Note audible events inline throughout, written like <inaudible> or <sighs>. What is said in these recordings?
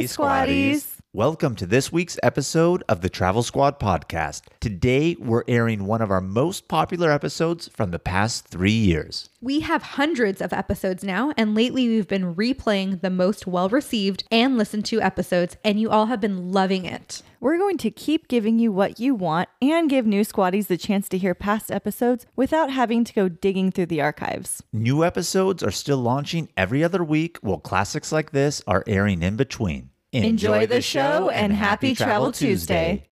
Hey, Squaddies. Welcome to this week's episode of the Travel Squad podcast. Today, we're airing one of our most popular episodes from the past three years. We have hundreds of episodes now, and lately we've been replaying the most well received and listened to episodes, and you all have been loving it. We're going to keep giving you what you want and give new squaddies the chance to hear past episodes without having to go digging through the archives. New episodes are still launching every other week, while classics like this are airing in between. Enjoy the show and happy Travel Tuesday.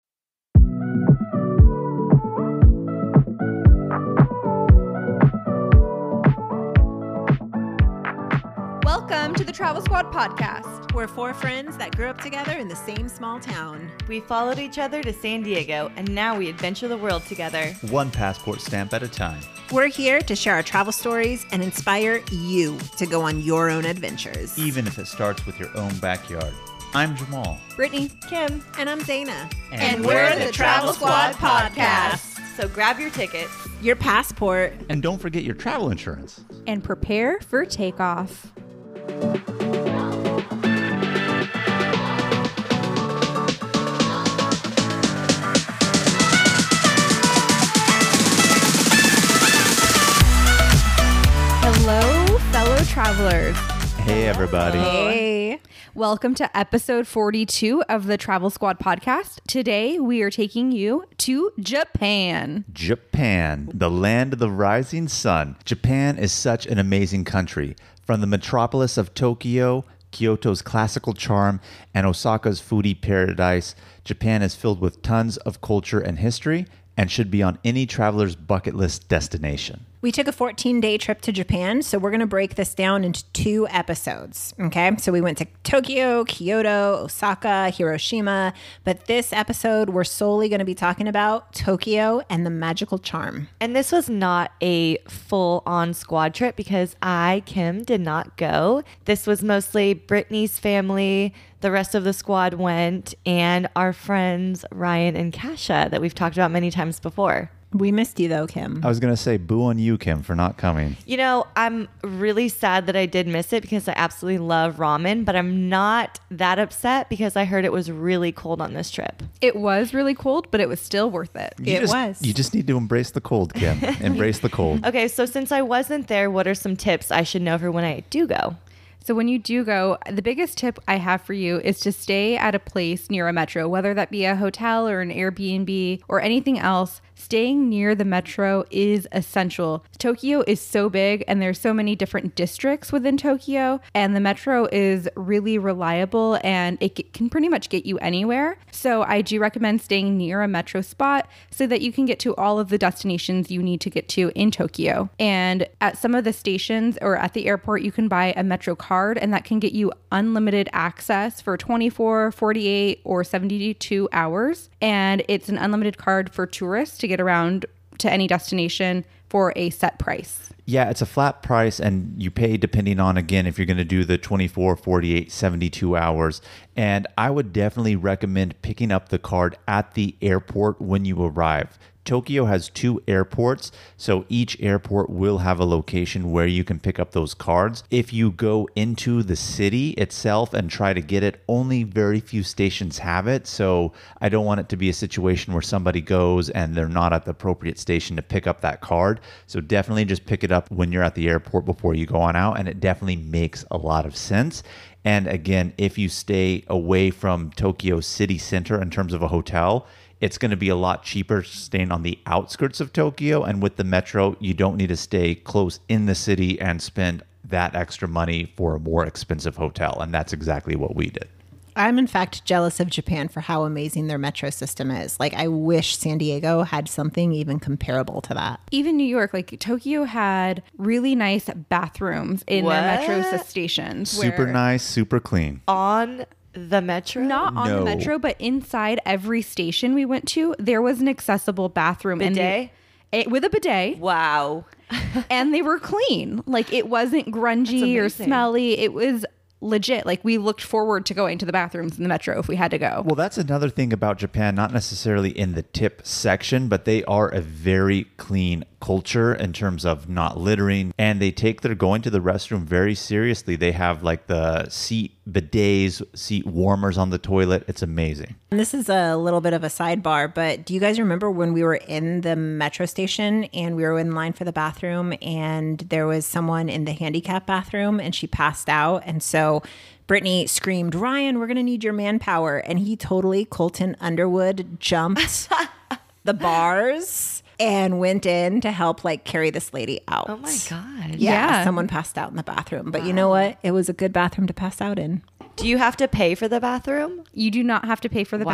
Welcome to the Travel Squad podcast. We're four friends that grew up together in the same small town. We followed each other to San Diego, and now we adventure the world together. One passport stamp at a time. We're here to share our travel stories and inspire you to go on your own adventures. Even if it starts with your own backyard. I'm Jamal. Brittany, Kim, And I'm Dana. And we're the Travel Squad Podcast. so grab your tickets. Your passport. And don't forget your travel insurance. and prepare for takeoff. Hello, fellow travelers. Hey, everybody. Hey. Welcome to episode 42 of the Travel Squad podcast. Today we are taking you to Japan. Japan, the land of the rising sun. Japan is such an amazing country. From the metropolis of Tokyo, Kyoto's classical charm, and Osaka's foodie paradise, Japan is filled with tons of culture and history and should be on any traveler's bucket list destination. We took a 14 day trip to Japan, so we're going to break this down into two episodes. Okay. So we went to Tokyo, Kyoto, Osaka, Hiroshima, but this episode, we're solely going to be talking about Tokyo and the magical charm. And this was not a full on squad trip because I, Kim, did not go. This was mostly Brittany's family. The rest of the squad went, and our friends Ryan and Kasha that we've talked about many times before. We missed you though, Kim. I was going to say, boo on you, Kim, for not coming. You know, I'm really sad that I did miss it because I absolutely love ramen, but I'm not that upset because I heard it was really cold on this trip. It was really cold, but it was still worth it. You It just, was. You just need to embrace the cold, Kim. <laughs> embrace the cold. Okay, so since I wasn't there, what are some tips I should know for when I do go? So when you do go, the biggest tip I have for you is to stay at a place near a metro, whether that be a hotel or an Airbnb or anything else. Staying near the metro is essential. Tokyo is so big and there's so many different districts within Tokyo and the metro is really reliable and it can pretty much get you anywhere. So I do recommend staying near a metro spot so that you can get to all of the destinations you need to get to in Tokyo. And at some of the stations or at the airport you can buy a metro card and that can get you unlimited access for 24, 48 or 72 hours and it's an unlimited card for tourists to get around to any destination for a set price. Yeah, it's a flat price, and you pay depending on, again, if you're going to do the 24, 48, 72 hours. And I would definitely recommend picking up the card at the airport when you arrive. Tokyo has two airports, so each airport will have a location where you can pick up those cards. If you go into the city itself and try to get it, only very few stations have it. So I don't want it to be a situation where somebody goes and they're not at the appropriate station to pick up that card. So definitely just pick it up when you're at the airport before you go on out, and it definitely makes a lot of sense. And again, if you stay away from Tokyo city center in terms of a hotel, it's going to be a lot cheaper staying on the outskirts of Tokyo. And with the metro, you don't need to stay close in the city and spend that extra money for a more expensive hotel. And that's exactly what we did. I'm in fact jealous of Japan for how amazing their metro system is. Like I wish San Diego had something even comparable to that. Even New York, like Tokyo had really nice bathrooms in their metro What? stations. Super nice, super clean. On the metro? Not on No. the metro, but inside every station we went to, there was an accessible bathroom and they- it, with a bidet, Wow. <laughs> and they were clean. Like it wasn't grungy or smelly. It was legit. Like we looked forward to going to the bathrooms in the metro if we had to go. Well, that's another thing about Japan, not necessarily in the tip section, but they are a very clean culture in terms of not littering and they take their going to the restroom very seriously. They have like the seat bidets, seat warmers on the toilet. It's amazing. And this is a little bit of a sidebar, but do you guys remember when we were in the metro station and we were in line for the bathroom and there was someone in the handicap bathroom and she passed out? And so Brittany screamed, Ryan, we're going to need your manpower. And he totally, Colton Underwood, jumped <laughs> the bars and went in to help like carry this lady out. Oh my God. Yeah, Yeah. someone passed out in the bathroom. But you know what? It was a good bathroom to pass out in. Do you have to pay for the bathroom? You do not have to pay for the Wow.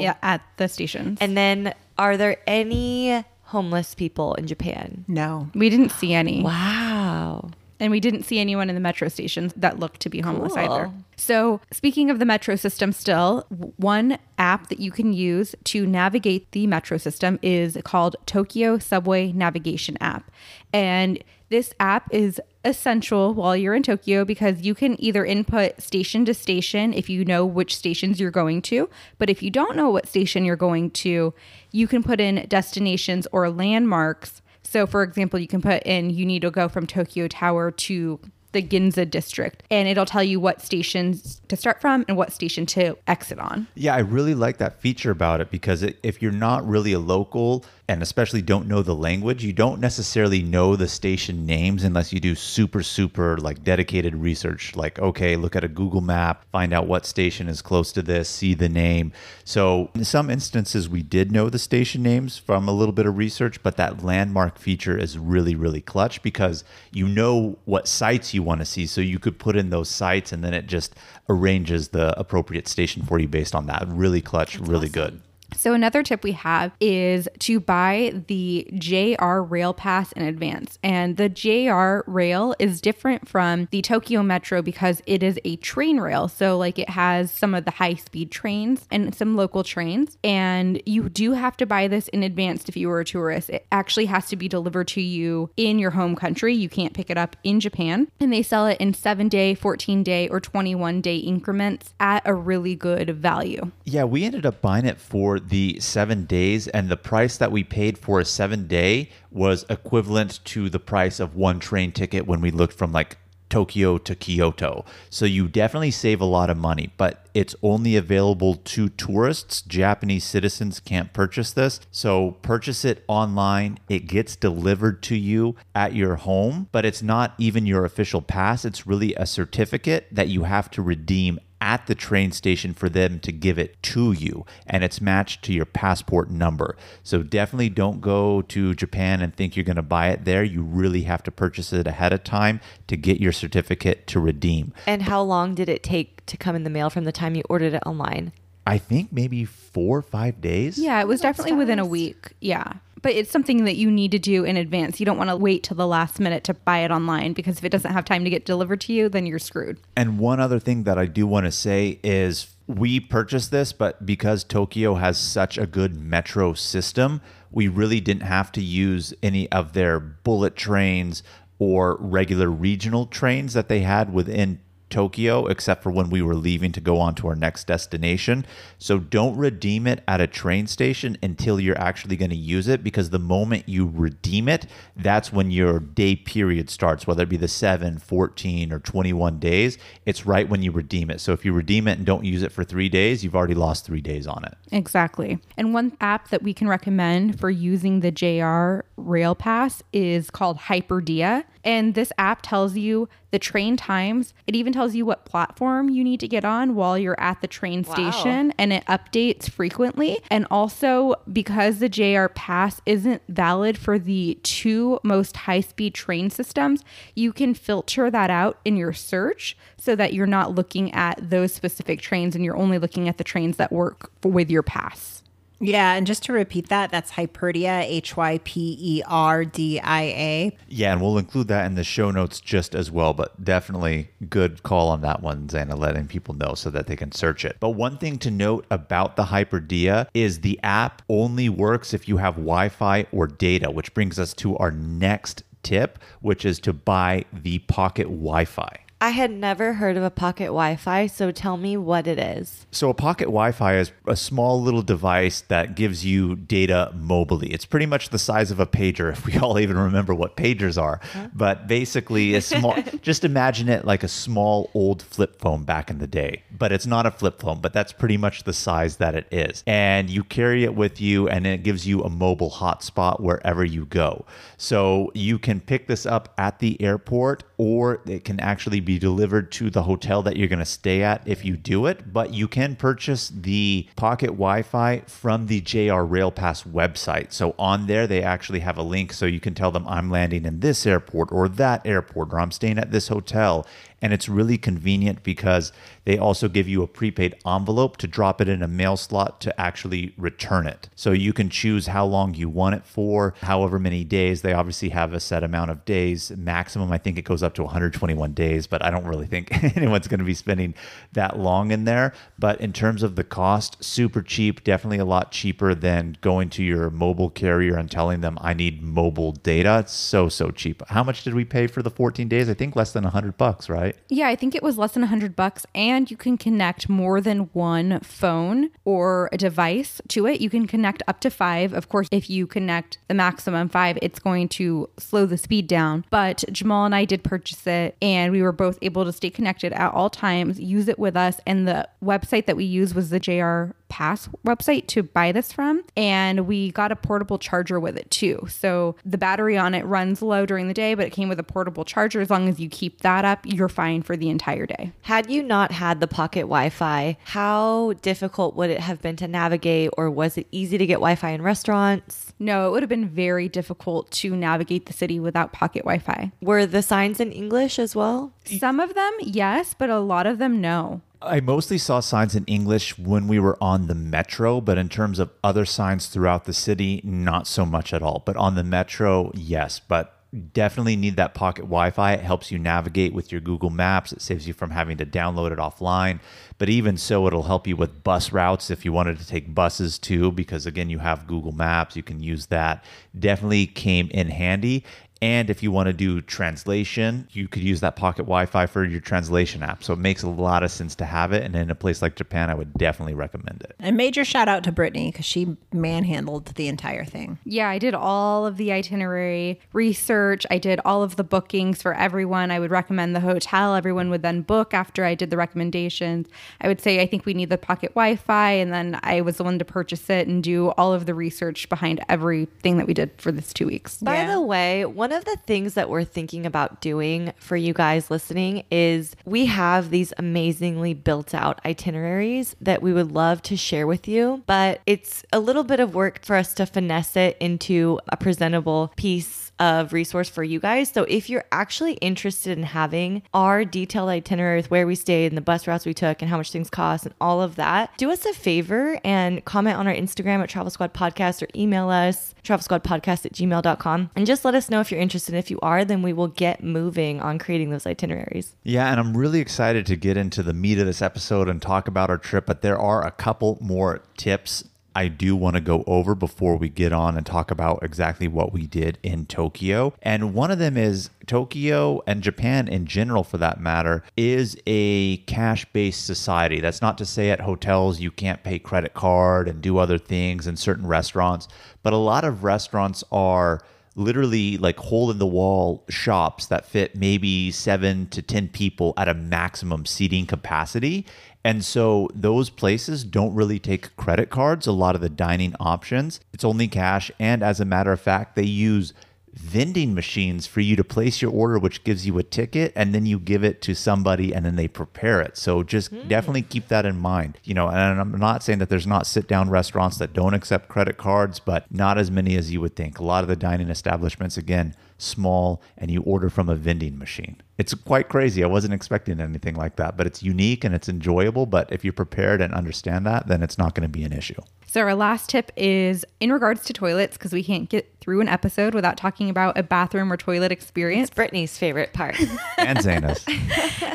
bathroom at the stations. And then are there any homeless people in Japan? No. we didn't see any. Wow. And we didn't see anyone in the metro stations that looked to be homeless Cool. either. So, speaking of the metro system, still, one app that you can use to navigate the metro system is called Tokyo Subway Navigation App. And this app is essential while you're in Tokyo because you can either input station to station if you know which stations you're going to. But if you don't know what station you're going to, you can put in destinations or landmarks so, for example, you can put in you need to go from Tokyo Tower to the Ginza district, and it'll tell you what stations to start from and what station to exit on. Yeah, I really like that feature about it because it, if you're not really a local and especially don't know the language, you don't necessarily know the station names unless you do super, super like dedicated research. Like, okay, look at a Google map, find out what station is close to this, see the name. So, in some instances, we did know the station names from a little bit of research, but that landmark feature is really, really clutch because you know what sites you want to see. So, you could put in those sites and then it just arranges the appropriate station for you based on that. Really clutch, really good. So, another tip we have is to buy the JR Rail Pass in advance. And the JR Rail is different from the Tokyo Metro because it is a train rail. So, like, it has some of the high speed trains and some local trains. And you do have to buy this in advance if you were a tourist. It actually has to be delivered to you in your home country. You can't pick it up in Japan. And they sell it in seven day, 14 day, or 21 day increments at a really good value. Yeah, we ended up buying it for the seven days, and the price that we paid for a seven day was equivalent to the price of one train ticket when we looked from like Tokyo to Kyoto. So you definitely save a lot of money, but it's only available to tourists. Japanese citizens can't purchase this. So purchase it online. It gets delivered to you at your home, but it's not even your official pass. It's really a certificate that you have to redeem at the train station for them to give it to you and it's matched to your passport number. So definitely don't go to Japan and think you're going to buy it there. You really have to purchase it ahead of time to get your certificate to redeem. And how long did it take to come in the mail from the time you ordered it online? I think maybe 4 or 5 days. Yeah, it was definitely within a week. Yeah. But it's something that you need to do in advance. You don't want to wait till the last minute to buy it online because if it doesn't have time to get delivered to you, then you're screwed. And one other thing that I do want to say is we purchased this, but because Tokyo has such a good metro system, we really didn't have to use any of their bullet trains or regular regional trains that they had within Tokyo, except for when we were leaving to go on to our next destination. So don't redeem it at a train station until you're actually going to use it because the moment you redeem it, that's when your day period starts, whether it be the 7, 14, or 21 days. It's right when you redeem it. So if you redeem it and don't use it for three days, you've already lost three days on it. Exactly. And one app that we can recommend for using the JR Rail Pass is called Hyperdia. And this app tells you the train times. It even tells you what platform you need to get on while you're at the train station and it updates frequently. And also, because the JR Pass isn't valid for the two most high speed train systems, you can filter that out in your search so that you're not looking at those specific trains and you're only looking at the trains that work with your pass. Yeah, and just to repeat that, that's Hyperdia, H Y P E R D I A. Yeah, and we'll include that in the show notes just as well, but definitely good call on that one, Zaina, letting people know so that they can search it. But one thing to note about the Hyperdia is the app only works if you have Wi Fi or data, which brings us to our next tip, which is to buy the Pocket Wi Fi. I had never heard of a pocket Wi Fi, so tell me what it is. So, a pocket Wi Fi is a small little device that gives you data mobily. It's pretty much the size of a pager, if we <laughs> all even remember what pagers are. Uh-huh. But basically, a small, <laughs> just imagine it like a small old flip phone back in the day. But it's not a flip phone, but that's pretty much the size that it is. And you carry it with you, and it gives you a mobile hotspot wherever you go. So, you can pick this up at the airport, or it can actually be delivered to the hotel that you're going to stay at if you do it. But you can purchase the Pocket Wi Fi from the JR Rail Pass website. So on there, they actually have a link so you can tell them I'm landing in this airport or that airport or I'm staying at this hotel. And it's really convenient because they also give you a prepaid envelope to drop it in a mail slot to actually return it. So you can choose how long you want it for, however many days. They obviously have a set amount of days. Maximum, I think it goes up to 121 days, but I don't really think <laughs> anyone's going to be spending that long in there. But in terms of the cost, super cheap, definitely a lot cheaper than going to your mobile carrier and telling them I need mobile data. It's so, so cheap. How much did we pay for the 14 days? I think less than 100 bucks, right? Yeah, I think it was less than 100 bucks and you can connect more than one phone or a device to it. You can connect up to 5. Of course, if you connect the maximum 5, it's going to slow the speed down. But Jamal and I did purchase it and we were both able to stay connected at all times, use it with us and the website that we used was the JR Pass website to buy this from. And we got a portable charger with it too. So the battery on it runs low during the day, but it came with a portable charger. As long as you keep that up, you're fine for the entire day. Had you not had the pocket Wi Fi, how difficult would it have been to navigate, or was it easy to get Wi Fi in restaurants? No, it would have been very difficult to navigate the city without pocket Wi Fi. Were the signs in English as well? Some of them, yes, but a lot of them, no. I mostly saw signs in English when we were on the metro, but in terms of other signs throughout the city, not so much at all. But on the metro, yes. But definitely need that pocket Wi Fi. It helps you navigate with your Google Maps, it saves you from having to download it offline. But even so, it'll help you with bus routes if you wanted to take buses too, because again, you have Google Maps, you can use that. Definitely came in handy. And if you want to do translation, you could use that pocket Wi Fi for your translation app. So it makes a lot of sense to have it. And in a place like Japan, I would definitely recommend it. And major shout out to Brittany because she manhandled the entire thing. Yeah, I did all of the itinerary research. I did all of the bookings for everyone. I would recommend the hotel. Everyone would then book after I did the recommendations. I would say, I think we need the pocket Wi Fi. And then I was the one to purchase it and do all of the research behind everything that we did for this two weeks. By Yeah. the way, one of the things that we're thinking about doing for you guys listening is we have these amazingly built out itineraries that we would love to share with you, but it's a little bit of work for us to finesse it into a presentable piece of resource for you guys. So if you're actually interested in having our detailed itinerary with where we stayed and the bus routes we took and how much things cost and all of that, do us a favor and comment on our Instagram at Travel Squad Podcast or email us travelsquadpodcast at gmail.com and just let us know if you're interested. If you are, then we will get moving on creating those itineraries. Yeah, and I'm really excited to get into the meat of this episode and talk about our trip, but there are a couple more tips I do want to go over before we get on and talk about exactly what we did in Tokyo. And one of them is Tokyo and Japan in general, for that matter, is a cash based society. That's not to say at hotels you can't pay credit card and do other things in certain restaurants, but a lot of restaurants are literally like hole in the wall shops that fit maybe seven to 10 people at a maximum seating capacity. And so those places don't really take credit cards, a lot of the dining options. It's only cash. And as a matter of fact, they use vending machines for you to place your order, which gives you a ticket, and then you give it to somebody and then they prepare it. So just hmm. definitely keep that in mind. You know, and I'm not saying that there's not sit down restaurants that don't accept credit cards, but not as many as you would think. A lot of the dining establishments, again, small, and you order from a vending machine. It's quite crazy. I wasn't expecting anything like that, but it's unique and it's enjoyable. But if you're prepared and understand that, then it's not going to be an issue. So, our last tip is in regards to toilets, because we can't get through an episode without talking about a bathroom or toilet experience. It's Brittany's favorite part. <laughs> And Zaina's.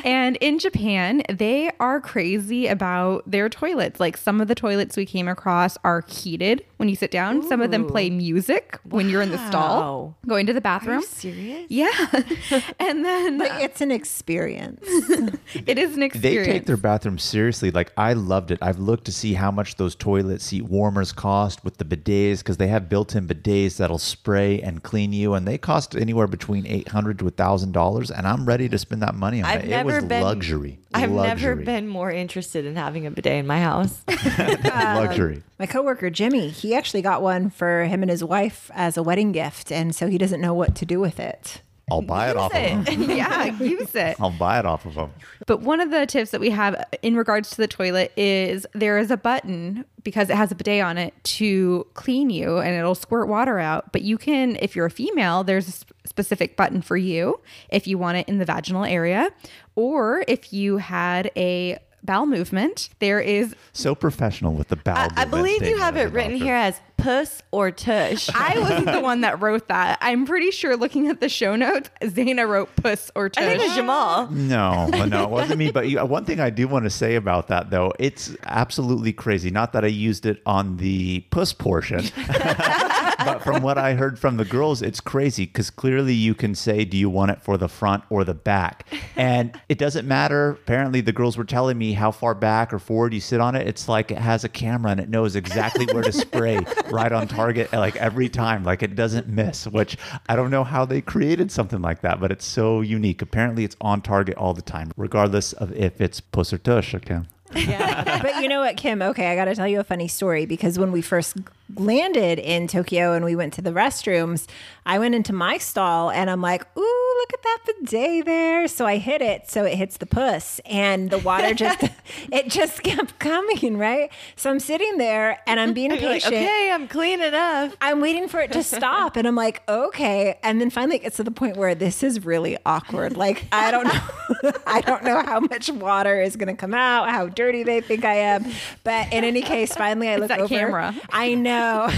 and in Japan, they are crazy about their toilets. Like some of the toilets we came across are heated when you sit down. Some of them play music when you're in the stall Wow. going to the bathroom. bathroom. serious? Yeah. <laughs> and then But it's an experience. <laughs> it is an experience. They take their bathroom seriously. Like I loved it. I've looked to see how much those toilet seat warmers cost with the bidets because they have built-in bidets that'll spray and clean you, and they cost anywhere between eight hundred to thousand dollars. And I'm ready to spend that money on I've it. never it was been luxury. I've never been more interested in having a bidet in my house. <laughs> luxury. Um, my coworker Jimmy, he actually got one for him and his wife as a wedding gift, and so he doesn't know what to do with it. I'll buy it off of them. <laughs> yeah, use it. I'll buy it off of them. But one of the tips that we have in regards to the toilet is there is a button because it has a bidet on it to clean you and it'll squirt water out. But you can, if you're a female, there's a sp- specific button for you if you want it in the vaginal area. Or if you had a bowel movement, there is So professional with the bowel. I, I believe you have it written doctor. here as puss or tush. <laughs> I wasn't the one that wrote that. I'm pretty sure looking at the show notes, Zaina wrote puss or tush. I think it was Jamal. No, no, it wasn't me. But you, uh, one thing I do want to say about that, though, it's absolutely crazy. Not that I used it on the puss portion, <laughs> but from what I heard from the girls, it's crazy because clearly you can say, do you want it for the front or the back? And it doesn't matter. Apparently, the girls were telling me how far back or forward you sit on it. It's like it has a camera and it knows exactly where to spray right on target, like every time. Like it doesn't miss, which I don't know how they created something like that, but it's so unique. Apparently, it's on target all the time, regardless of if it's puss or tush. Okay. Yeah. But you know what, Kim? Okay, I got to tell you a funny story because when we first landed in Tokyo and we went to the restrooms, I went into my stall and I'm like, ooh, look at that bidet there. So I hit it so it hits the puss and the water <laughs> just, it just kept coming, right? So I'm sitting there and I'm being <laughs> You're like, patient. okay, I'm clean enough. I'm waiting for it to stop and I'm like, okay. And then finally it gets to the point where this is really awkward. Like, I don't know. <laughs> I don't know how much water is going to come out, how dirty they think I am. But in any case, finally I look over. camera. I know. <laughs>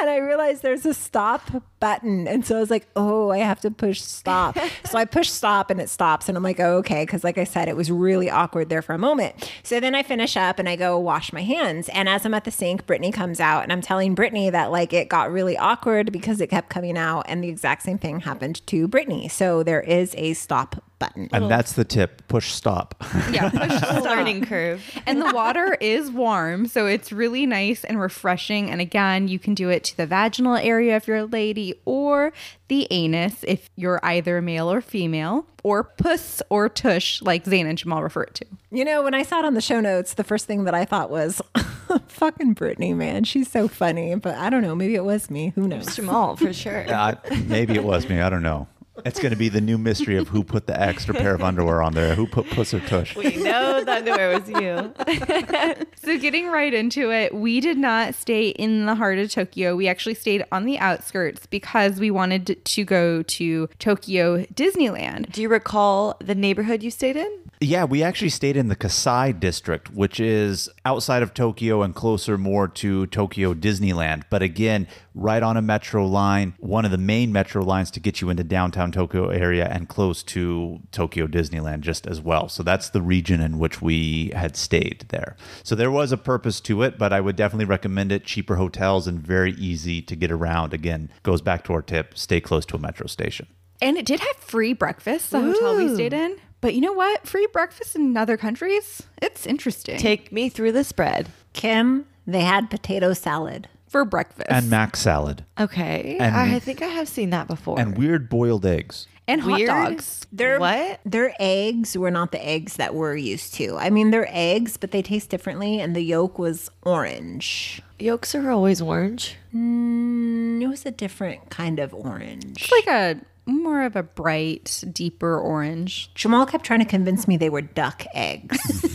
and I realized there's a stop button. And so I was like, oh, I have to push stop. so I push stop and it stops. And I'm like, oh, okay. Cause like I said, it was really awkward there for a moment. So then I finish up and I go wash my hands. And as I'm at the sink, Brittany comes out and I'm telling Brittany that like it got really awkward because it kept coming out. And the exact same thing happened to Brittany. So there is a stop button. And that's the tip push stop. yeah, push <laughs> stop. Learning curve. and the water is warm, so it's really nice and refreshing. And again, you can do it to the vaginal area if you're a lady, or the anus if you're either male or female, or puss or tush, like Zayn and Jamal refer it to. You know, when I saw it on the show notes, the first thing that I thought was, <laughs> fucking Brittany, man. She's so funny. But I don't know. Maybe it was me. Who knows? Jamal, for <laughs> sure. Uh, maybe it was me. I don't know. It's going to be the new mystery of who put the extra pair of underwear on there. Who put puss or tush? We know the underwear was you. <laughs> So, getting right into it, we did not stay in the heart of Tokyo. We actually stayed on the outskirts because we wanted to go to Tokyo Disneyland. Do you recall the neighborhood you stayed in? Yeah, we actually stayed in the Kasai district, which is outside of Tokyo and closer more to Tokyo Disneyland. But again, right on a metro line, one of the main metro lines to get you into downtown Tokyo area and close to Tokyo Disneyland just as well. So that's the region in which we had stayed there. So there was a purpose to it, but I would definitely recommend it. Cheaper hotels and very easy to get around. Again, goes back to our tip stay close to a metro station. And it did have free breakfast, the hotel we stayed in. But you know what? Free breakfast in other countries? It's interesting. Take me through the spread. Kim, they had potato salad. For breakfast. And mac salad Okay. And- I think I have seen that before. and weird boiled eggs. and hot Weird? dogs. Their, What? Their eggs were not the eggs that we're used to. I mean, they're eggs, but they taste differently, and the yolk was orange. Yolks are always orange. Mm, it was a different kind of orange. It's like a more of a bright, deeper orange. Jamal kept trying to convince me they were duck eggs. <laughs>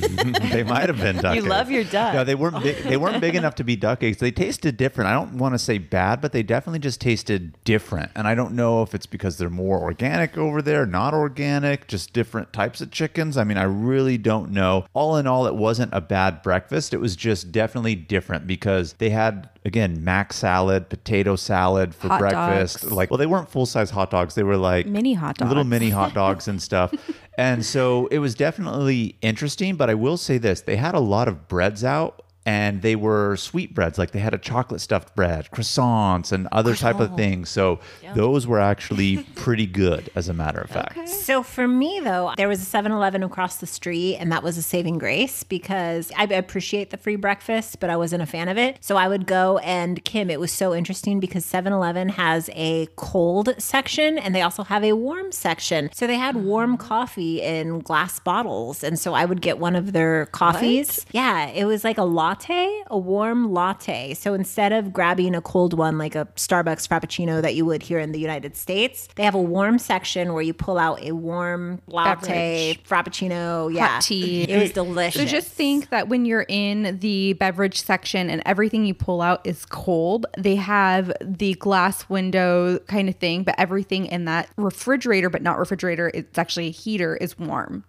they might have been duck You eggs. love your duck. No, they weren't big. They weren't big enough to be duck eggs. They tasted different. I don't want to say bad, but they definitely just tasted different. And I don't know if it's because they're more organic over there, not organic, just different types of chickens. I mean, I really don't know. All in all, it wasn't a bad breakfast. It was just definitely different because they had again mac salad, potato salad for Hot breakfast. dogs. Like, well, they weren't full size hot dogs. They were like Mini hot dogs, little mini hot <laughs> dogs and stuff. And so it was definitely interesting, but I will say this they had a lot of breads out. And they were sweetbreads. Like they had a chocolate stuffed bread, croissants, and other type of things. So those were actually pretty good, as a matter of fact. So for me though, there was a 7-Eleven across the street and that was a saving grace because I appreciate the free breakfast, but I wasn't a fan of it. So I would go and Kim, it was so interesting because 7-Eleven has a cold section and they also have a warm section. So they had warm mm. coffee in glass bottles and so I would get one of their coffees. Yeah, it was like a latte, a warm latte. So instead of grabbing a cold one like a Starbucks frappuccino that you would here in the United States, they have a warm section where you pull out a warm latte, frappuccino, yeah. tea. It was delicious. So just think that when you're in the beverage section and everything you pull out is cold, they have the glass window kind of thing, but everything in that refrigerator, but not refrigerator, it's actually a heater, is warm.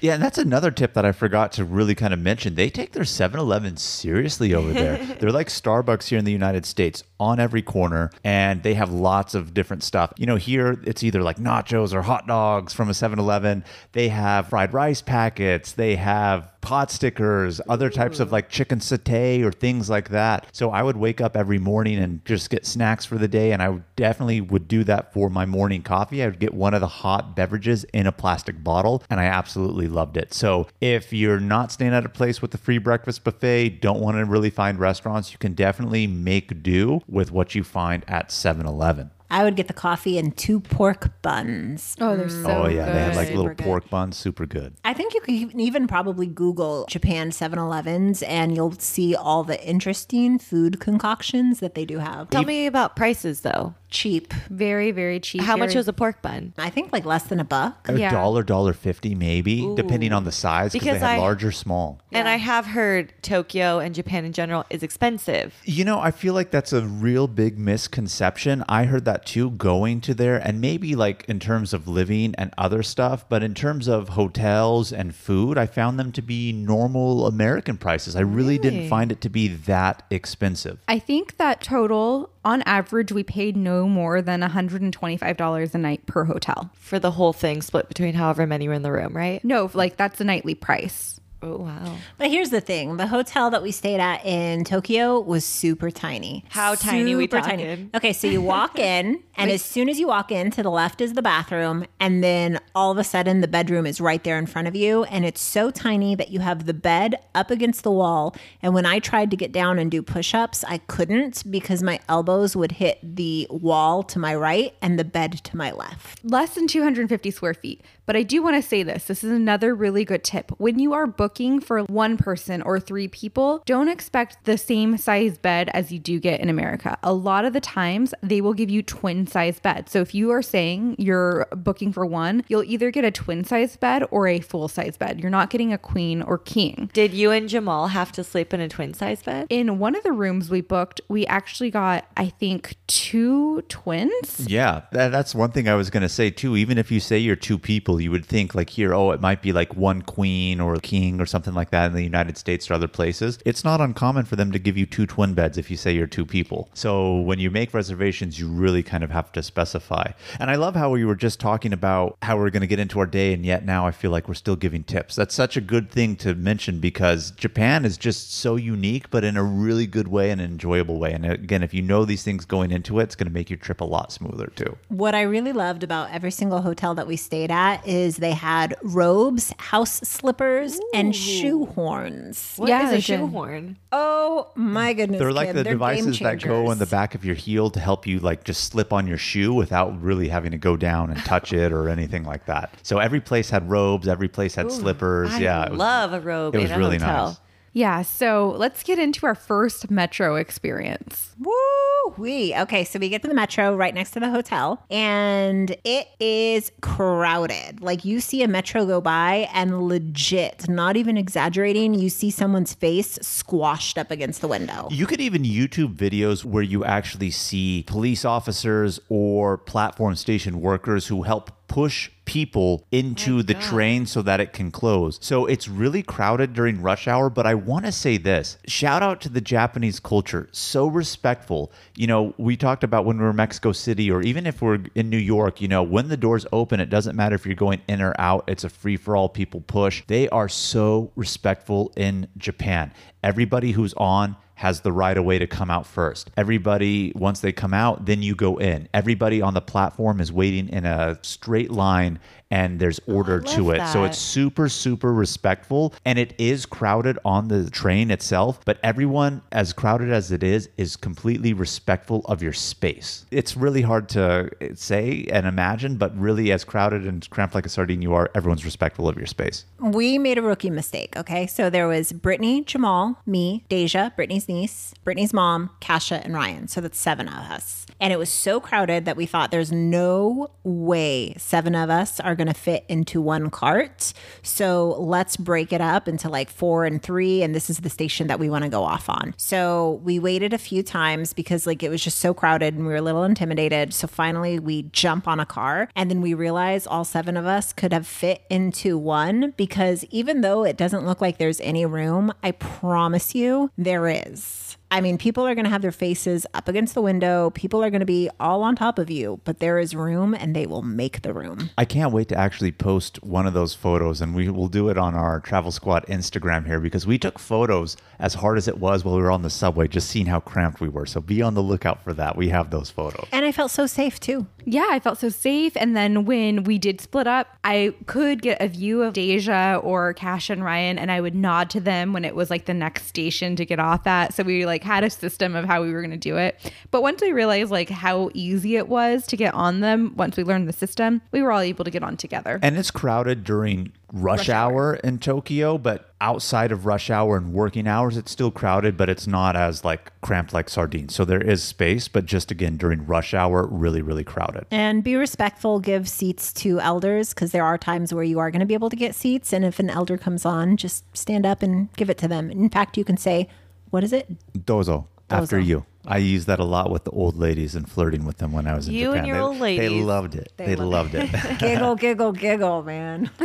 Yeah, and that's another tip that I forgot to really kind of mention. They take their 7 Eleven seriously over there. <laughs> They're like Starbucks here in the United States on every corner, and they have lots of different stuff. You know, here it's either like nachos or hot dogs from a 7 Eleven. They have fried rice packets, they have pot stickers, other types of like chicken satay or things like that. So I would wake up every morning and just get snacks for the day. And I definitely would do that for my morning coffee. I would get one of the hot beverages in a plastic bottle, and I absolutely loved it. So if you're not staying at a place with a free breakfast buffet, don't want to really find restaurants, you can definitely make do with what you find at 7 Eleven. I would get the coffee and two pork buns. Oh, they're mm. so Oh, yeah. They have like Super little good. pork buns, super good. I think you can even probably Google Japan 7 Elevens and you'll see all the interesting food concoctions that they do have. Tell me about prices though. Cheap. very, very cheap. How much was a pork bun? I think like less than a buck. A Yeah. dollar, dollar fifty, maybe, depending on the size, because they Because have I- large or small. And I have heard Tokyo and Japan in general is expensive. You know, I feel like that's a real big misconception. I heard that too going to there, and maybe like in terms of living and other stuff, but in terms of hotels and food, I found them to be normal American prices. I really, didn't Really? find it to be that expensive. I think that total, on average, we paid no more than $125 a night per hotel. for the whole thing split between however many were in the room, right? No, like that's the nightly price. Oh wow. But here's the thing the hotel that we stayed at in Tokyo was super tiny. How tiny we Super talking? Okay, so you walk <laughs> in, and as soon as you walk in, to the left is the bathroom, and then all of a sudden the bedroom is right there in front of you. And it's so tiny that you have the bed up against the wall. And when I tried to get down and do push ups, I couldn't because my elbows would hit the wall to my right and the bed to my left. less than 250 square feet. But I do want to say this this is another really good tip. When you are booking for one person or three people, don't expect the same size bed as you do get in America. A lot of the times, they will give you twin size beds. So if you are saying you're booking for one, you'll either get a twin size bed or a full size bed. You're not getting a queen or king. Did you and Jamal have to sleep in a twin size bed? In one of the rooms we booked, we actually got, I think, two twins. Yeah, that, that's one thing I was going to say too. Even if you say you're two people, you would think like here, oh, it might be like one queen or king or something like that in the United States or other places. It's not uncommon for them to give you two twin beds if you say you're two people. So when you make reservations, you really kind of have to specify. And I love how we were just talking about how we're going to get into our day, and yet now I feel like we're still giving tips. That's such a good thing to mention because Japan is just so unique, but in a really good way and an enjoyable way. And again, if you know these things going into it, it's going to make your trip a lot smoother too. What I really loved about every single hotel that we stayed at is they had robes, house slippers, and shoe horns. What Yeah, is a did. shoehorn? Oh my goodness. They're like Kim, the they're devices that go on the back of your heel to help you like just slip on your shoe without really having to go down and touch it or anything like that. So every place had robes, every place had slippers. I yeah, it was, love a robe it was in a really hotel. nice. Yeah, so let's get into our first metro experience. Woo wee. Okay, so we get to the metro right next to the hotel, and it is crowded. Like you see a metro go by, and legit, not even exaggerating, you see someone's face squashed up against the window. You could even YouTube videos where you actually see police officers or platform station workers who help push people into the train so that it can close. So it's really crowded during rush hour, but I want to say this. Shout out to the Japanese culture. So respectful. You know, we talked about when we were in Mexico City or even if we're in New York, you know, when the doors open, it doesn't matter if you're going in or out. It's a free for all people push. They are so respectful in Japan. Everybody who's on has the right of way to come out first. Everybody, once they come out, then you go in. Everybody on the platform is waiting in a straight line and there's oh, order love to it. So it's super, super respectful. And it is crowded on the train itself, but everyone, as crowded as it is, is completely respectful of your space. It's really hard to eh, say and imagine, but really, as crowded and cramped like a sardine you are, everyone's respectful of your space. we made a rookie mistake. Okay. So there was Brittany, Jamal, me, Deja, Brittany's niece, Brittany's mom, Kasha, and Ryan. So that's seven of us. And it was so crowded that we thought there's no way seven of us are going to fit into one cart. So let's break it up into like four and three. And this is the station that we want to go off on. So we waited a few times because like it was just so crowded and we were a little intimidated. So finally we jump on a car and then we realize all seven of us could have fit into one because even though it doesn't look like there's any room, I promise you there is. I mean, people are going to have their faces up against the window. People are going to be all on top of you, but there is room and they will make the room. I can't wait to actually post one of those photos, and we will do it on our Travel Squad Instagram here because we took photos as hard as it was while we were on the subway, just seeing how cramped we were. So be on the lookout for that. We have those photos. And I felt so safe too. Yeah, I felt so safe. And then when we did split up, I could get a view of Deja or Cash and Ryan, and I would nod to them when it was like the next station to get off at. So we like had a system of how we were going to do it. But once we realized like how easy it was to get on them, once we learned the system, we were all able to get on together. And it's crowded during rush, hour. in Tokyo, but outside of rush hour and working hours, it's still crowded, but it's not as like cramped like sardines. So there is space, but just again during rush hour, really, really crowded. And be respectful, give seats to elders because there are times where you are going to be able to get seats. And if an elder comes on, just stand up and give it to them. In fact, you can say, What is it? Dozo, after you. I use that a lot with the old ladies and flirting with them when I was in You Japan. and your They- old They loved it. They, loved it. <laughs> <laughs> giggle, giggle, giggle, man. <laughs>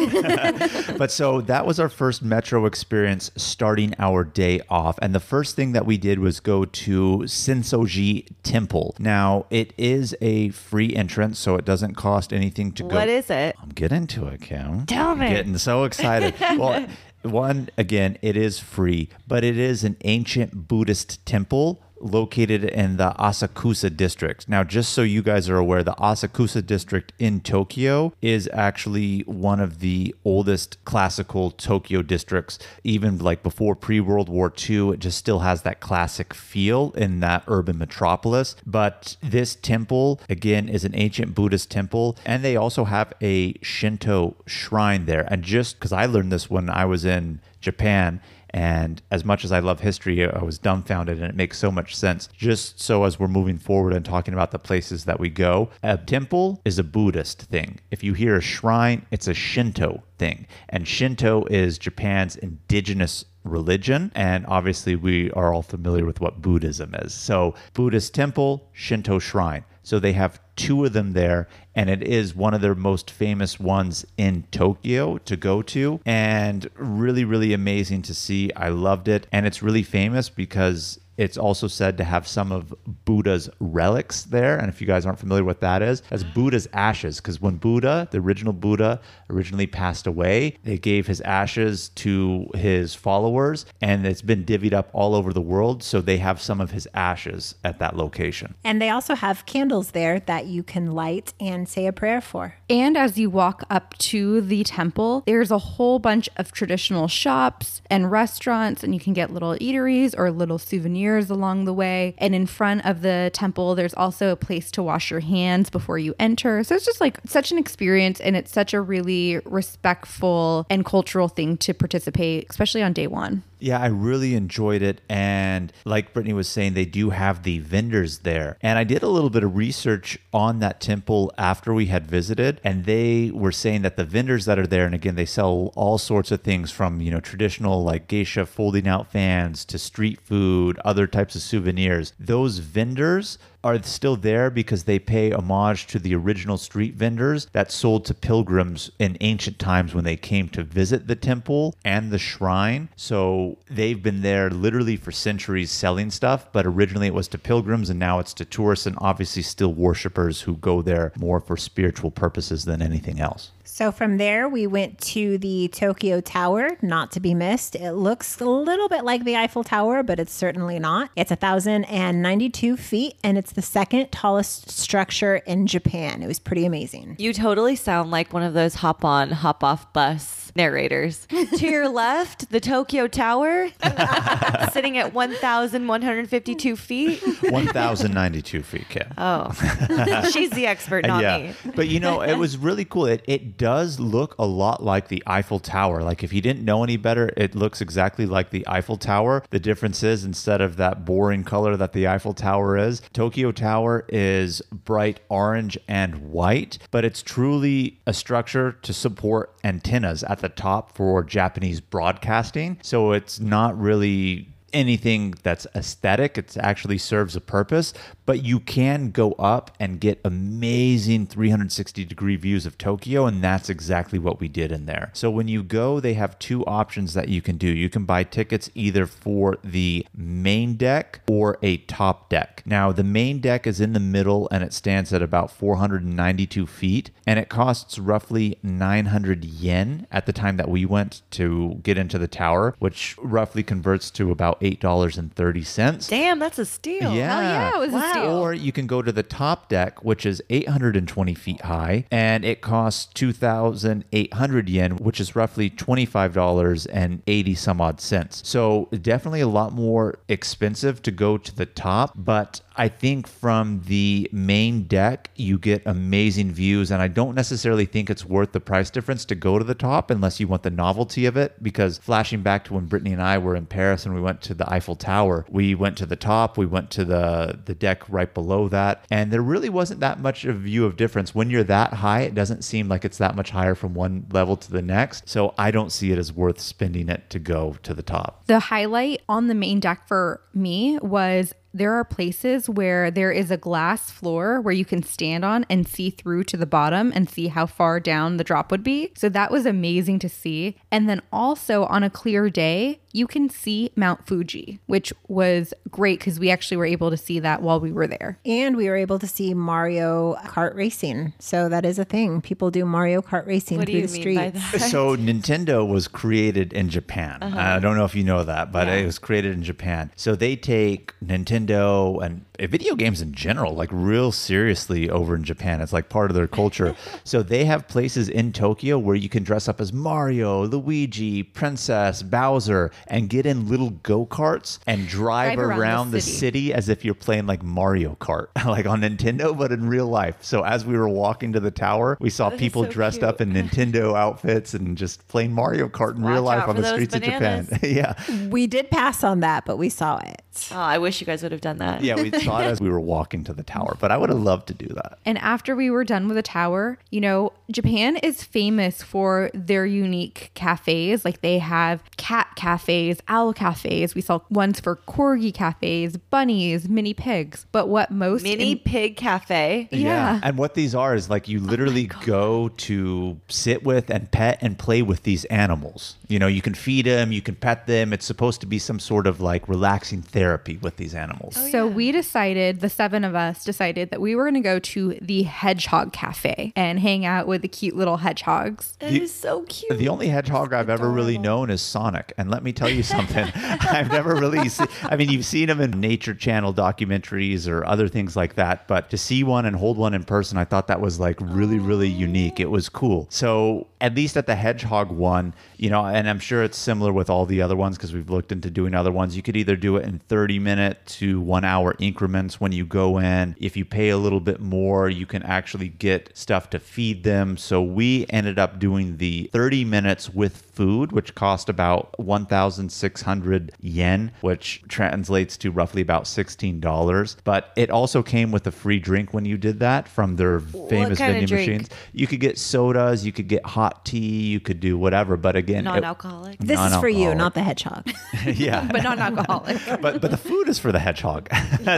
but so that was our first metro experience starting our day off. And the first thing that we did was go to Sensoji Temple. Now, it is a free entrance, so it doesn't cost anything to go. What is it? I'm getting to it, Kim. Tell me. Getting so excited. well, one, again, it is free, but it is an ancient Buddhist temple located in the Asakusa district. Now, just so you guys are aware, the Asakusa district in Tokyo is actually one of the oldest classical Tokyo districts. Even like before pre World War II, it just still has that classic feel in that urban metropolis. But this temple, again, is an ancient Buddhist temple, and they also have a Shinto shrine there. And just because I learned this when I was in Japan, and as much as I love history, I was dumbfounded, and it makes so much sense. Just so as we're moving forward and talking about the places that we go, a temple is a Buddhist thing. If you hear a shrine, it's a Shinto thing. And Shinto is Japan's indigenous religion. And obviously, we are all familiar with what Buddhism is. So, Buddhist temple, Shinto shrine. So they have two of them there, and it is one of their most famous ones in Tokyo to go to. And really, really amazing to see. I loved it. And it's really famous because it's also said to have some of Buddha's relics there. And if you guys aren't familiar with that is, that's Buddha's ashes. Because when Buddha, the original Buddha, originally passed away, they gave his ashes to his followers, and it's been divvied up all over the world. So they have some of his ashes at that location. And they also have candles there that you can light and say a prayer for. And as you walk up to the temple, there's a whole bunch of traditional shops and restaurants, and you can get little eateries or little souvenirs along the way. And in front of the temple, there's also a place to wash your hands before you enter. So it's just like such an experience, and it's such a really respectful and cultural thing to participate, especially on day one. Yeah, I really enjoyed it. And like Brittany was saying, they do have the vendors there. And I did a little bit of research on that temple after we had visited. And they were saying that the vendors that are there, and again, they sell all sorts of things from, you know, traditional like geisha folding out fans to street food, other types of souvenirs. Those vendors are still there because they pay homage to the original street vendors that sold to pilgrims in ancient times when they came to visit the temple and the shrine. So they've been there literally for centuries selling stuff, but originally it was to pilgrims and now it's to tourists and obviously still worshipers who go there more for spiritual purposes than anything else. So from there, we went to the Tokyo Tower, not to be missed. It looks a little bit like the Eiffel Tower, but it's certainly not. It's 1,092 feet, and it's the second tallest structure in Japan. It was pretty amazing. You totally sound like one of those hop on, hop off bus narrators. <laughs> to your left, the Tokyo Tower, <laughs> sitting at 1,152 feet. 1,092 feet, Kim. Oh, <laughs> she's the expert, uh, not me. but you know, it was really cool. It, it does look a lot like the Eiffel Tower. Like if you didn't know any better, it looks exactly like the Eiffel Tower. The difference is instead of that boring color that the Eiffel Tower is, Tokyo Tower is bright orange and white, but it's truly a structure to support antennas at the top for Japanese broadcasting. So it's not really anything that's aesthetic. It actually serves a purpose, but you can go up and get amazing 360 degree views of Tokyo. And that's exactly what we did in there. So when you go, they have two options that you can do. You can buy tickets either for the main deck or a top deck. Now, the main deck is in the middle and it stands at about 492 feet and it costs roughly 900 yen at the time that we went to get into the tower, which roughly converts to about eight dollars and thirty cents. Damn, that's a steal. Yeah. Hell yeah, it was Wow. a steal. Or you can go to the top deck, which is 820 feet high, and it costs 2,800 yen, which is roughly twenty five dollars and eighty some odd cents. So definitely a lot more expensive to go to the top, but I think from the main deck, you get amazing views, and I don't necessarily think it's worth the price difference to go to the top unless you want the novelty of it. Because flashing back to when Brittany and I were in Paris and we went to the Eiffel Tower, we went to the top, we went to the the deck right below that, and there really wasn't that much of a view of difference. When you're that high, it doesn't seem like it's that much higher from one level to the next. So I don't see it as worth spending it to go to the top. The highlight on the main deck for me was there are places where there is a glass floor where you can stand on and see through to the bottom and see how far down the drop would be. So that was amazing to see. And then also on a clear day, you can see Mount Fuji, which was great because we actually were able to see that while we were there. And we were able to see Mario Kart racing. So that is a thing. People do Mario Kart racing What do through you the mean streets. by that? so Nintendo was created in Japan. Uh-huh. I don't know if you know that, but it was created in Japan. So they take Nintendo and Eh, video games in general like real seriously over in Japan. It's like part of their culture. <laughs> so they have places in Tokyo where you can dress up as Mario, Luigi, Princess, Bowser and get in little go-karts and drive, Drive around around, the the, city. city as if you're playing like Mario Kart, <laughs> like on Nintendo, but in real life. So as we were walking to the tower, we saw is people so dressed cute. up in <laughs> Nintendo outfits and just playing Mario Kart in real life on the streets bananas. of Japan. yeah. We did pass on that, but we saw it. Oh, I wish you guys would have done that. Yeah, we saw it as <laughs> we were walking to the tower, but I would have loved to do that. And after we were done with the tower, you know, Japan is famous for their unique cafes. Like they have cat cafes, owl cafes. We saw ones for corgi cafes, bunnies, mini pigs. But what most Mini in- Pig Cafe. Yeah. And what these are is like you oh literally go to sit with and pet and play with these animals. You know, you can feed them, you can pet them. It's supposed to be some sort of like relaxing therapy with these animals. So we decided, the seven of us decided that we were going to go to the Hedgehog Cafe and hang out with the cute little hedgehogs. That is so cute. The only hedgehog I've ever really known is Sonic. And let me tell you <laughs> something. <laughs> I've never really seen, I mean, you've seen him in Nature Channel documentaries or other things like that. But to see one and hold one in person, I thought that was like really, really unique. It was cool. So at least at the hedgehog one, you know, and I'm sure it's similar with all the other ones because we've looked into doing other ones. You could either do it in 30 minute to one hour increments when you go in. If you pay a little bit more, you can actually get stuff to feed them. So we ended up doing the 30 minutes with food, which cost about about 1,600 yen, which translates to roughly about $16. But it also came with a free drink when you did that from their famous vending drink? machines. You could get sodas, you could get hot tea, you could do whatever. But again, Non-alcoholic. This is for you, not the hedgehog. <laughs> <laughs> yeah. but non alcoholic. <laughs> but but the food is for the hedgehog,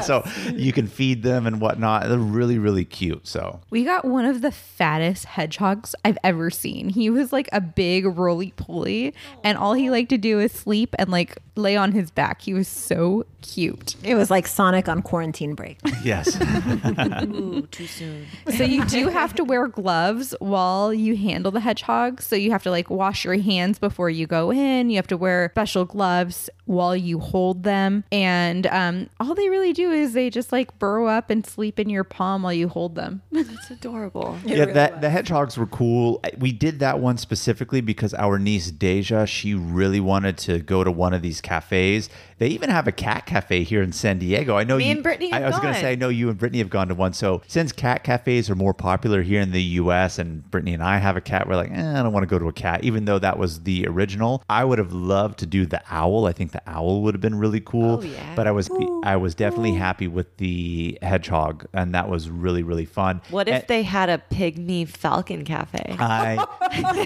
so you can feed them and whatnot. They're really really cute. So We got one of the fattest hedgehogs I've ever seen. He was like a big roly poly, and all he liked to do is sleep and like lay on his back. He was so cute. it was like Sonic on quarantine break. yes, Ooh, too soon. So you do have to wear gloves while you handle the hedgehog. So you have to like wash your hands before you go in. You have to wear special gloves while you hold them, and um, all they really do is they just like burrow up and sleep in your palm while you hold them. It's adorable. yeah. That the hedgehogs were cool. We did that one specifically because our niece Deja, she really wanted to go to one of these cafes. They even have a cat cafe here in San Diego. I know Me you, and Brittany I, I was going to say I know you and Brittany have gone to one. So since cat cafes are more popular here in the U.S. and Brittany and I have a cat, we're like, eh, I don't want to go to a cat, even though that was the original. I would have loved to do the owl. I think the owl would have been really cool. Oh, yeah. But I was I was definitely happy with the hedgehog, and that was really really fun. What if And- they had a pygmy falcon cafe? I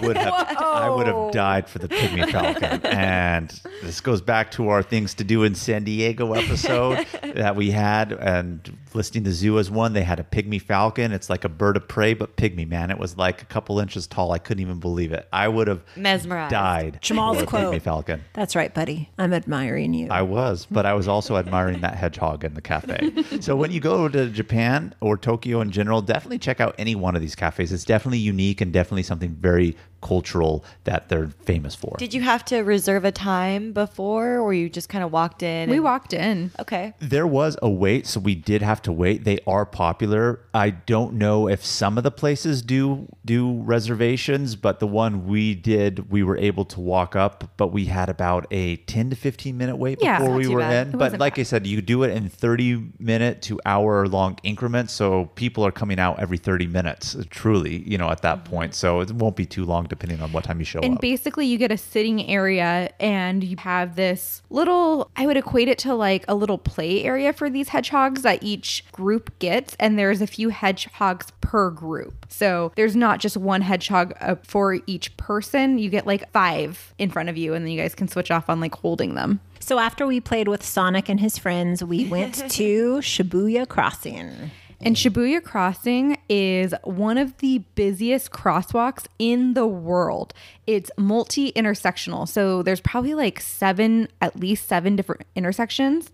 <laughs> would have I would have died for the pygmy falcon. And this goes back to our things to do in San Diego episode <laughs> that we had and listing the zoo as one. They had a pygmy falcon. It's like a bird of prey, but pygmy, man. It was like a couple inches tall. I couldn't even believe it. I would have Mesmerized. died Jamal's a quote. pygmy falcon. That's right, buddy. I'm admiring you. I was, but I was also admiring that hedgehog in the cafe. <laughs> so when you go to Japan or Tokyo in general, definitely check out any one of these cafes. It's definitely unique and definitely something very cultural that they're famous for. Did you have to reserve a time before, or you just kind of walked in? We and- walked in. Okay. There was a wait, so we did have to wait. They are popular. I don't know if some of the places do do reservations, but the one we did, we were able to walk up, but we had about a 10 to 15 minute wait Yeah, before we were bad. in. It But wasn't like bad. I said, you do it in 30 minute to hour long increments, so people are coming out every 30 minutes, truly, you know, at that mm-hmm. point. So it won't be too long depending on what time you show And up. And basically, you get a sitting area, and you have this little, I would equate it to like a little play area for these hedgehogs that each group gets. And there's a few hedgehogs per group. So there's not just one hedgehog uh, for each person. You get like five in front of you, and then you guys can switch off on like holding them. so after we played with Sonic and his friends, we went <laughs> to Shibuya Crossing. And Shibuya Crossing is one of the busiest crosswalks in the world. It's multi intersectional. So there's probably like seven, at least seven different intersections.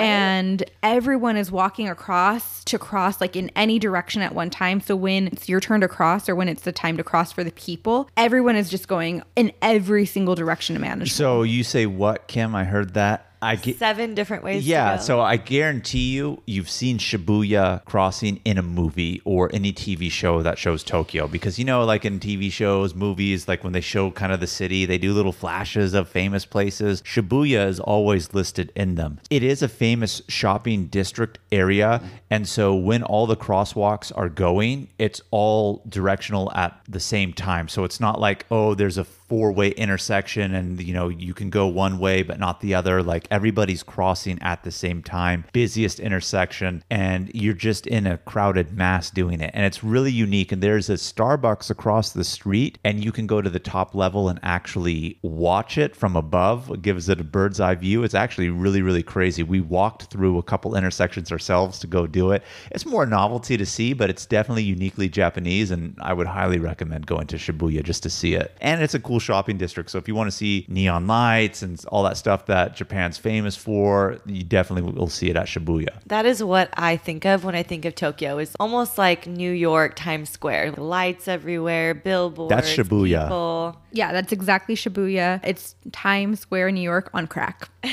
And everyone is walking across to cross like in any direction at one time. So when it's your turn to cross or when it's the time to cross for the people, everyone is just going in every single direction to manage. so you say what, Kim? I heard that. I get Seven different ways. Yeah, so I guarantee you, you've seen Shibuya crossing in a movie or any TV show that shows Tokyo. Because, you know, like in TV shows, movies, like when they show kind of the city, they do little flashes of famous places. Shibuya is always listed in them. It is a famous shopping district area. And so when all the crosswalks are going, it's all directional at the same time. So it's not like, oh, there's a four way intersection and you know you can go one way but not the other. Like everybody's crossing at the same time. Busiest intersection. And you're just in a crowded mass doing it. And it's really unique. And there's a starbucks across the street. And you can go to the top level and actually watch it from above. It gives it a bird's eye view. It's actually really really crazy. We walked through a couple intersections ourselves to go do it. It's more novelty to see but it's definitely uniquely japanese. And i would highly recommend going to shibuya just to see it. And it's a cool shopping district so if you want to see neon lights and all that stuff that japan's famous for you definitely will see it at shibuya That is what I think of when I think of Tokyo. It's almost like New York Times Square. Lights everywhere, billboards. That's Shibuya. People. Yeah, that's exactly Shibuya. It's Times Square, New York on crack. <laughs>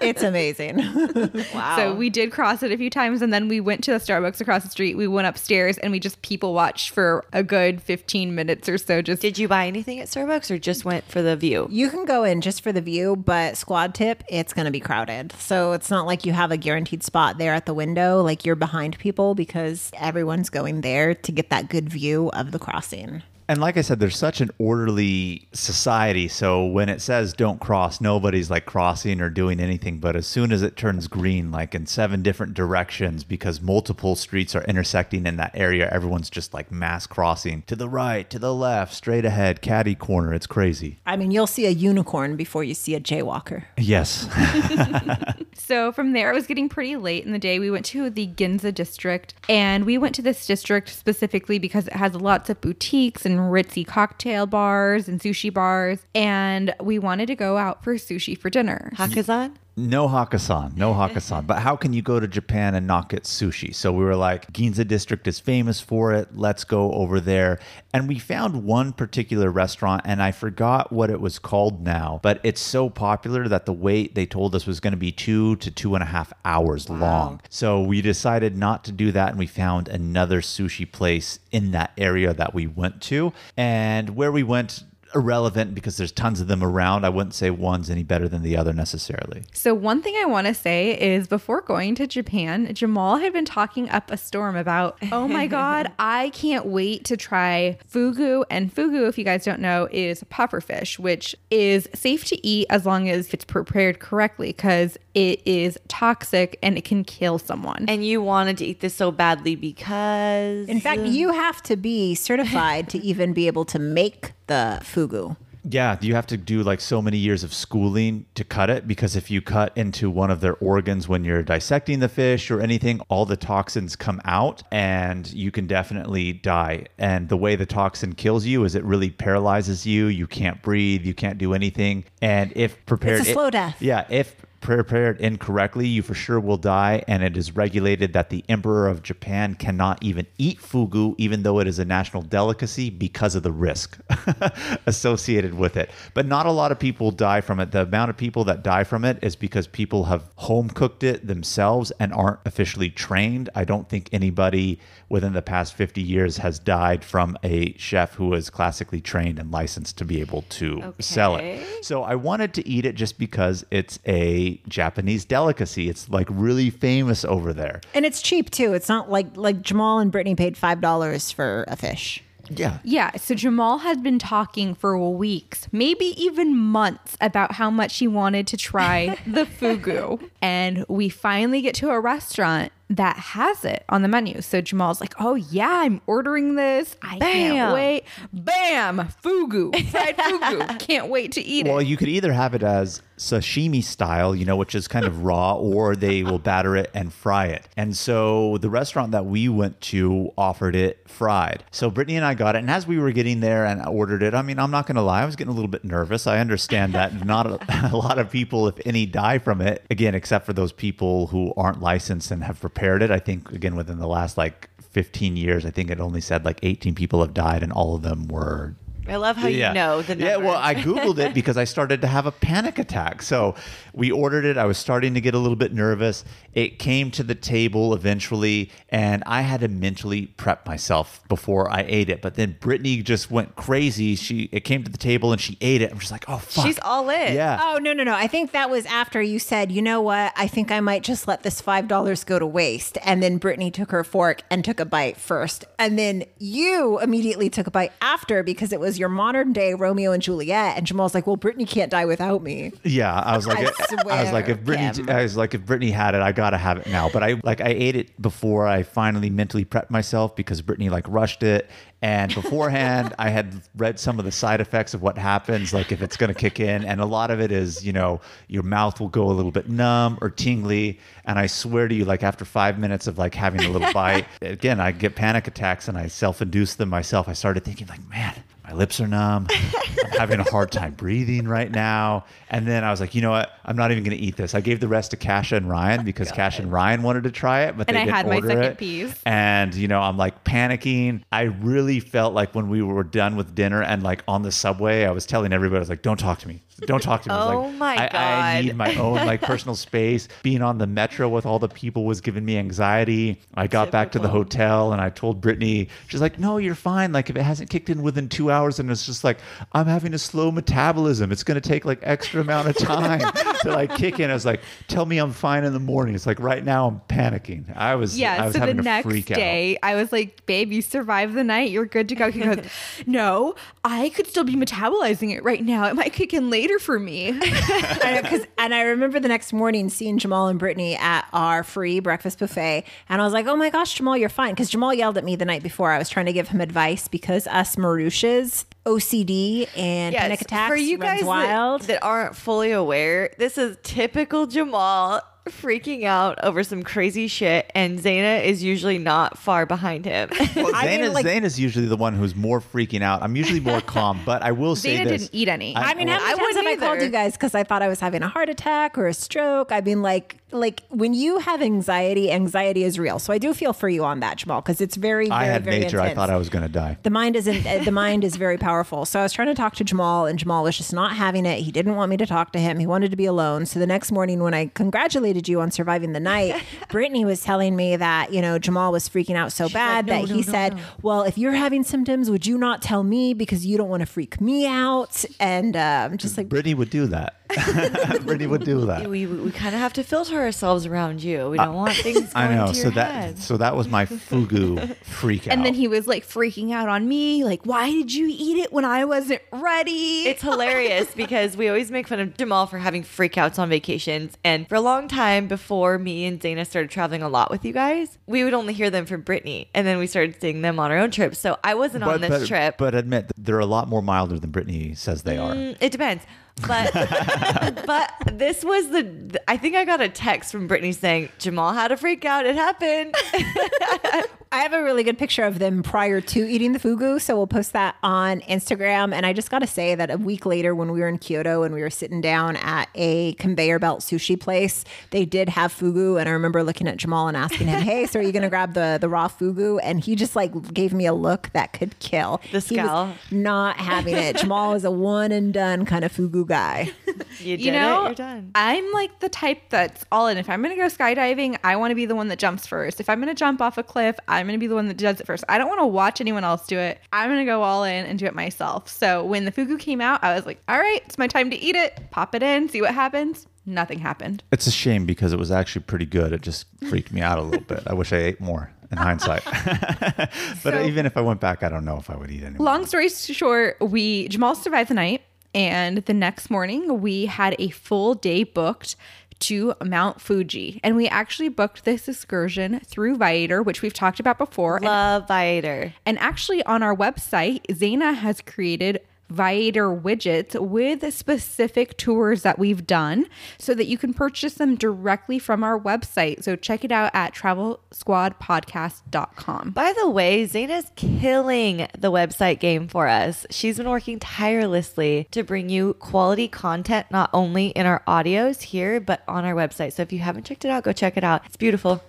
It's amazing. <laughs> Wow. So we did cross it a few times and then we went to the Starbucks across the street. We went upstairs and we just people watched for a good 15 minutes or so. Just Did you buy anything at Starbucks or just went for the view? You can go in just for the view, but squad tip, it's going to be crowded. So it's not like you have a guaranteed spot there at the window, like you're behind people because everyone's going there to get that good view of the crossing. And like I said, there's such an orderly society. So when it says don't cross, nobody's like crossing or doing anything. But as soon as it turns green, like in seven different directions, because multiple streets are intersecting in that area, everyone's just like mass crossing to the right, to the left, straight ahead, caddy corner. It's crazy. I mean, you'll see a unicorn before you see a jaywalker. Yes. <laughs> <laughs> So from there, it was getting pretty late in the day. We went to the Ginza district, and we went to this district specifically because it has lots of boutiques and ritzy cocktail bars and sushi bars. And we wanted to go out for sushi for dinner. Hakkasan? No Hakkasan, no Hakkasan. but how can you go to Japan and not get sushi? So we were like, Ginza district is famous for it. Let's go over there. And we found one particular restaurant, and I forgot what it was called now, but it's so popular that the wait they told us was going to be two to two and a half hours long. So we decided not to do that, and we found another sushi place in that area that we went to. And where we went, irrelevant because there's tons of them around. I wouldn't say one's any better than the other necessarily. So, one thing I want to say is before going to Japan, Jamal had been talking up a storm about, <laughs> oh my God, I can't wait to try fugu. And fugu, if you guys don't know, is pufferfish, which is safe to eat as long as it's prepared correctly because it is toxic and it can kill someone. And you wanted to eat this so badly because. In fact, you have to be certified to even be able to make the fugu. Yeah, you have to do like so many years of schooling to cut it because if you cut into one of their organs when you're dissecting the fish or anything, all the toxins come out and you can definitely die. And the way the toxin kills you is it really paralyzes you. You can't breathe, you can't do anything. And if prepared, It's a slow death. Yeah, if prepared incorrectly, you for sure will die. And it is regulated that the Emperor of Japan cannot even eat fugu, even though it is a national delicacy, because of the risk <laughs> associated with it. But not a lot of people die from it. The amount of people that die from it is because people have home cooked it themselves and aren't officially trained. I don't think anybody within the past 50 years has died from a chef who is classically trained and licensed to be able to sell it. So I wanted to eat it just because it's a Japanese delicacy. It's like really famous over there. And it's cheap too. It's not like like Jamal and Brittany paid five dollars for a fish. Yeah. Yeah, so Jamal had been talking for weeks, maybe even months, about how much he wanted to try the <laughs> fugu. And we finally get to a restaurant that has it on the menu. So Jamal's like, oh, yeah, I'm ordering this. I Bam. can't wait. Bam! Fugu, fried fugu. <laughs> Can't wait to eat Well, it. Well, you could either have it as sashimi style, you know, which is kind of raw, or they will batter it and fry it. And so the restaurant that we went to offered it fried. So Brittany and I got it. And as we were getting there and ordered it, I mean, I'm not going to lie, I was getting a little bit nervous. I understand that <laughs> not a, <laughs> a lot of people, if any, die from it. Again, except for those people who aren't licensed and have prepared it. I think, again, within the last like 15 years, I think it only said like 18 people have died, and all of them were I love how you know the number. yeah, well, I. Googled it <laughs> because I started to have a panic attack. So we ordered it. I was starting to get a little bit nervous. It came to the table eventually, and I had to mentally prep myself before I ate it. But then Brittany just went crazy. She it came to the table and she ate it. I'm just like, oh fuck. She's all in. Yeah. Oh no no no! I think that was after you said, you know what? I think I might just let this five dollars go to waste. And then Brittany took her fork and took a bite first, and then you immediately took a bite after because it was your modern day Romeo and Juliet. And Jamal's like, well, Brittany can't die without me. Yeah, I was like, I I, was like, if Brittany, Kim. I was like, if Brittany had it, I gotta have it now. But I like, I ate it before I finally mentally prepped myself because Brittany like rushed it, and beforehand <laughs> I had read some of the side effects of what happens, like if it's gonna kick in, and a lot of it is, you know, your mouth will go a little bit numb or tingly, and I swear to you, like after five minutes of like having a little <laughs> bite, again, I get panic attacks and I self-induce them myself. I started thinking like, man. My lips are numb. I'm having a hard time breathing right now. And then I was like, you know what? I'm not even going to eat this. I gave the rest to Kasha and Ryan because Kasha and Ryan wanted to try it, but And they I didn't had my second it. piece. And you know, I'm like panicking. I really felt like when we were done with dinner and like on the subway, I was telling everybody, I was like, "Don't talk to me. Don't talk to me." I Oh like, my I, I need my own like personal <laughs> space. Being on the metro with all the people was giving me anxiety. I got back to the hotel and I told Brittany, she's like, "No, you're fine. Like if it hasn't kicked in within two hours." and it's just like I'm having a slow metabolism. It's going to take like extra amount of time to like <laughs> kick in. I was like, tell me I'm fine in the morning. It's like right now I'm panicking. I was I Yeah, was so the having a next freak out. day, I was like, "Babe, you survived the night. You're good to go." He goes, <laughs> "No, I could still be metabolizing it right now. It might kick in later for me." <laughs> <laughs> I know, 'cause- and I remember the next morning seeing Jamal and Brittany at our free breakfast buffet, and I was like, "Oh my gosh, Jamal, you're fine." Because Jamal yelled at me the night before. I was trying to give him advice because us Marushas, OCD and panic attacks for you runs guys wild. that, that aren't fully aware, this is typical Jamal freaking out over some crazy shit, and Zaina is usually not far behind him. <laughs> Well, I mean, is, like- Zayn is usually the one who's more freaking out. I'm usually more calm, but I will say Zaina this. didn't eat any. I mean, how I many times have wouldn't I called you guys because I thought I was having a heart attack or a stroke? I mean, like, like when you have anxiety, anxiety is real. So I do feel for you on that, Jamal, because it's very, very, I had very nature. I thought I was going to die. the mind isn't uh, <laughs> the mind is very powerful so i was trying to talk to jamal and jamal was just not having it he didn't want me to talk to him he wanted to be alone so the next morning when i congratulated you on surviving the night <laughs> brittany was telling me that you know jamal was freaking out so bad "No, that no, he no, said no." well if you're having symptoms would you not tell me because you don't want to freak me out and i'm just like Brittany would do that. <laughs> Brittany would do that. we we kind of have to filter ourselves around you. We don't want things <laughs> going I know. to So your that head. so that was my fugu <laughs> freak out. and then he was like freaking out on me, like, "Why did you eat it when I wasn't ready?" It's hilarious <laughs> because we always make fun of Jamal for having freakouts on vacations. And for a long time before me and Dana started traveling a lot with you guys, we would only hear them from Brittany. And then we started seeing them on our own trips. So I wasn't on this but, trip. But admit they're a lot more milder than Brittany says they are. Mm, It depends. But <laughs> but this was the I think I got a text from Brittany saying Jamal had a freak out. It happened. <laughs> I have a really good picture of them prior to eating the fugu, so we'll post that on Instagram. And I just got to say that a week later, when we were in Kyoto and we were sitting down at a conveyor belt sushi place, they did have fugu. And I remember looking at Jamal and asking him, "Hey, so are you going <laughs> to grab the the raw fugu?" And he just like gave me a look that could kill. The He was scowl. not having it. Jamal is a one and done kind of fugu guy. <laughs> You did you know, it. You're done. I'm like the type that's all in. If I'm going to go skydiving, I want to be the one that jumps first. If I'm going to jump off a cliff, I'm going to be the one that does it first. I don't want to watch anyone else do it. I'm going to go all in and do it myself. So when the fugu came out, I was like, all right, it's my time to eat it. Pop it in, see what happens. Nothing happened. It's a shame because it was actually pretty good. It just freaked me out a little bit. I wish I ate more in <laughs> hindsight. <laughs> but So- even if I went back, I don't know if I would eat anymore. Long story short, we Jamal survived the night, and the next morning we had a full day booked to Mount Fuji, and we actually booked this excursion through Viator, which we've talked about before. And, Love Viator. and actually, on our website, Zaina has created Viator widgets with specific tours that we've done so that you can purchase them directly from our website. So check it out at travelsquadpodcast.com. By the way, Zaina's killing the website game for us. She's been working tirelessly to bring you quality content, not only in our audios here, but on our website. So if you haven't checked it out, go check it out. It's beautiful.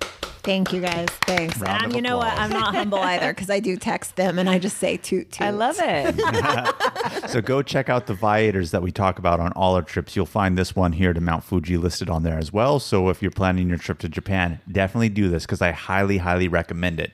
Thank you guys. Thanks. Round and of you know what? I'm not humble either because I do text them and I just say toot toot. I love it. <laughs> so go check out the Viators that we talk about on all our trips. You'll find this one here to Mount Fuji listed on there as well. So if you're planning your trip to Japan, definitely do this because I highly, highly recommend it.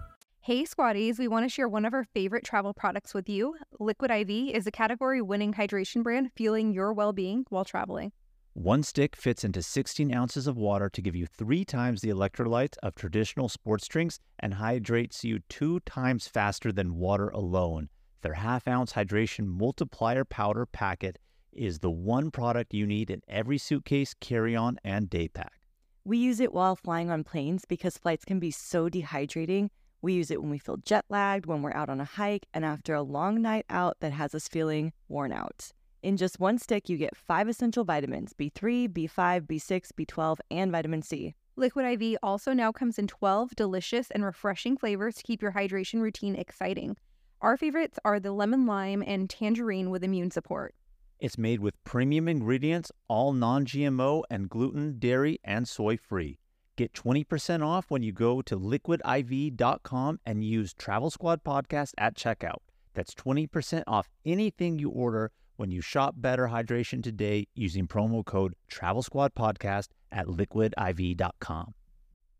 Hey, Squatties, we want to share one of our favorite travel products with you. Liquid IV is a category winning hydration brand fueling your well being while traveling. One stick fits into 16 ounces of water to give you three times the electrolytes of traditional sports drinks and hydrates you two times faster than water alone. Their half ounce hydration multiplier powder packet is the one product you need in every suitcase, carry on, and day pack. We use it while flying on planes because flights can be so dehydrating. We use it when we feel jet lagged, when we're out on a hike, and after a long night out that has us feeling worn out. In just one stick, you get five essential vitamins B3, B5, B6, B12, and vitamin C. Liquid IV also now comes in 12 delicious and refreshing flavors to keep your hydration routine exciting. Our favorites are the lemon lime and tangerine with immune support. It's made with premium ingredients, all non GMO and gluten, dairy, and soy free. Get 20% off when you go to liquidiv.com and use Travel Squad Podcast at checkout. That's 20% off anything you order when you shop Better Hydration today using promo code Travel Squad Podcast at liquidiv.com.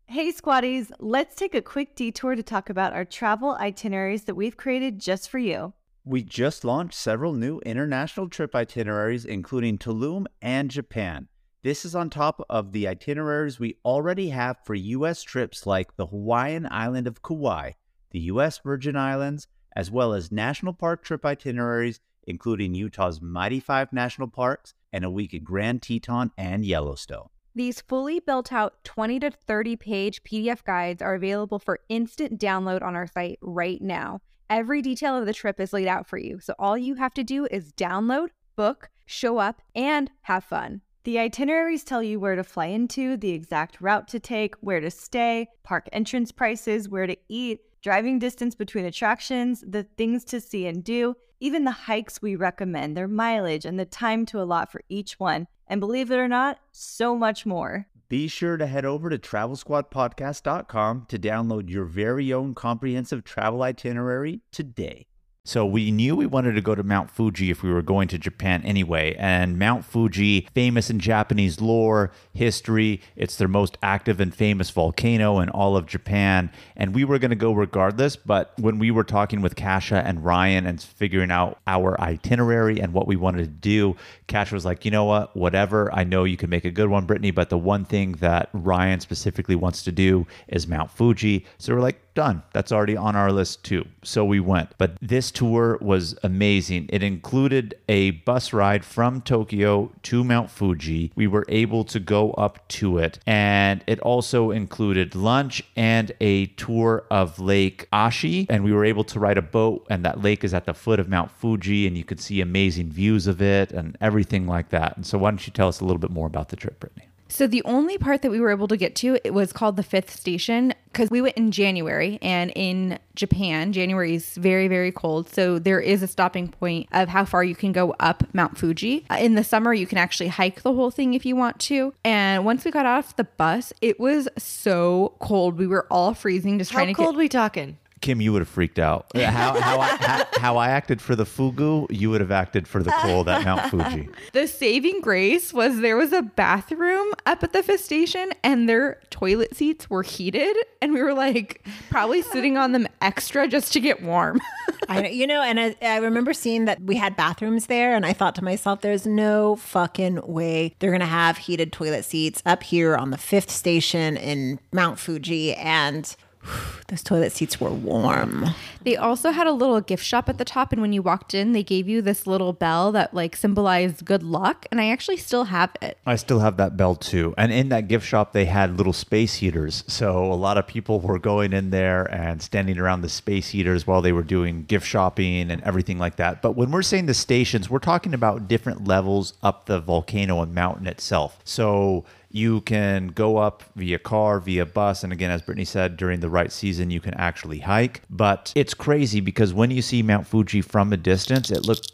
Hey, Squatties, let's take a quick detour to talk about our travel itineraries that we've created just for you. We just launched several new international trip itineraries, including Tulum and Japan. This is on top of the itineraries we already have for U.S. trips like the Hawaiian island of Kauai, the U.S. Virgin Islands, as well as national park trip itineraries, including Utah's Mighty Five National Parks and a week at Grand Teton and Yellowstone. These fully built out 20 to 30 page PDF guides are available for instant download on our site right now. Every detail of the trip is laid out for you, so all you have to do is download, book, show up, and have fun. The itineraries tell you where to fly into, the exact route to take, where to stay, park entrance prices, where to eat, driving distance between attractions, the things to see and do, even the hikes we recommend, their mileage, and the time to allot for each one. And believe it or not, so much more. Be sure to head over to travelsquadpodcast.com to download your very own comprehensive travel itinerary today. So we knew we wanted to go to Mount Fuji if we were going to Japan anyway. And Mount Fuji, famous in Japanese lore, history, it's their most active and famous volcano in all of Japan. And we were going to go regardless. But when we were talking with Kasha and Ryan and figuring out our itinerary and what we wanted to do, Kasha was like, you know what, whatever. I know you can make a good one, Brittany, but the one thing that Ryan specifically wants to do is Mount Fuji. So we're like, done. That's already on our list too. So we went. But this tour was amazing. It included a bus ride from Tokyo to Mount Fuji. We were able to go up to it. And it also included lunch and a tour of Lake Ashi. And we were able to ride a boat, and that lake is at the foot of Mount Fuji, and you could see amazing views of it and everything like that. And so, why don't you tell us a little bit more about the trip, Brittany? So the only part that we were able to get to it was called the fifth station because we went in January and in Japan January is very very cold so there is a stopping point of how far you can go up Mount Fuji. Uh, in the summer you can actually hike the whole thing if you want to. And once we got off the bus it was so cold we were all freezing just How trying to cold get we talking? Kim, you would have freaked out. How, how, I, how, how I acted for the fugu, you would have acted for the cold at Mount Fuji. <laughs> The saving grace was there was a bathroom up at the fifth station and their toilet seats were heated and we were like probably sitting on them extra just to get warm. <laughs> I know, you know, and I, I remember seeing that we had bathrooms there, and I thought to myself, "There's no fucking way they're gonna have heated toilet seats up here on the fifth station in Mount Fuji." And <sighs> those toilet seats were warm. They also had a little gift shop at the top, and when you walked in, they gave you this little bell that like symbolized good luck, and I actually still have it. I still have that bell too. And in that gift shop, they had little space heaters. So a lot of people were going in there and standing around the space heaters while they were doing gift shopping and everything like that. But when we're saying the stations, we're talking about different levels up the volcano and mountain itself. So you can go up via car, via bus. And again, as Brittany said, during the right season, you can actually hike. But it's crazy because when you see Mount Fuji from a distance, it looks.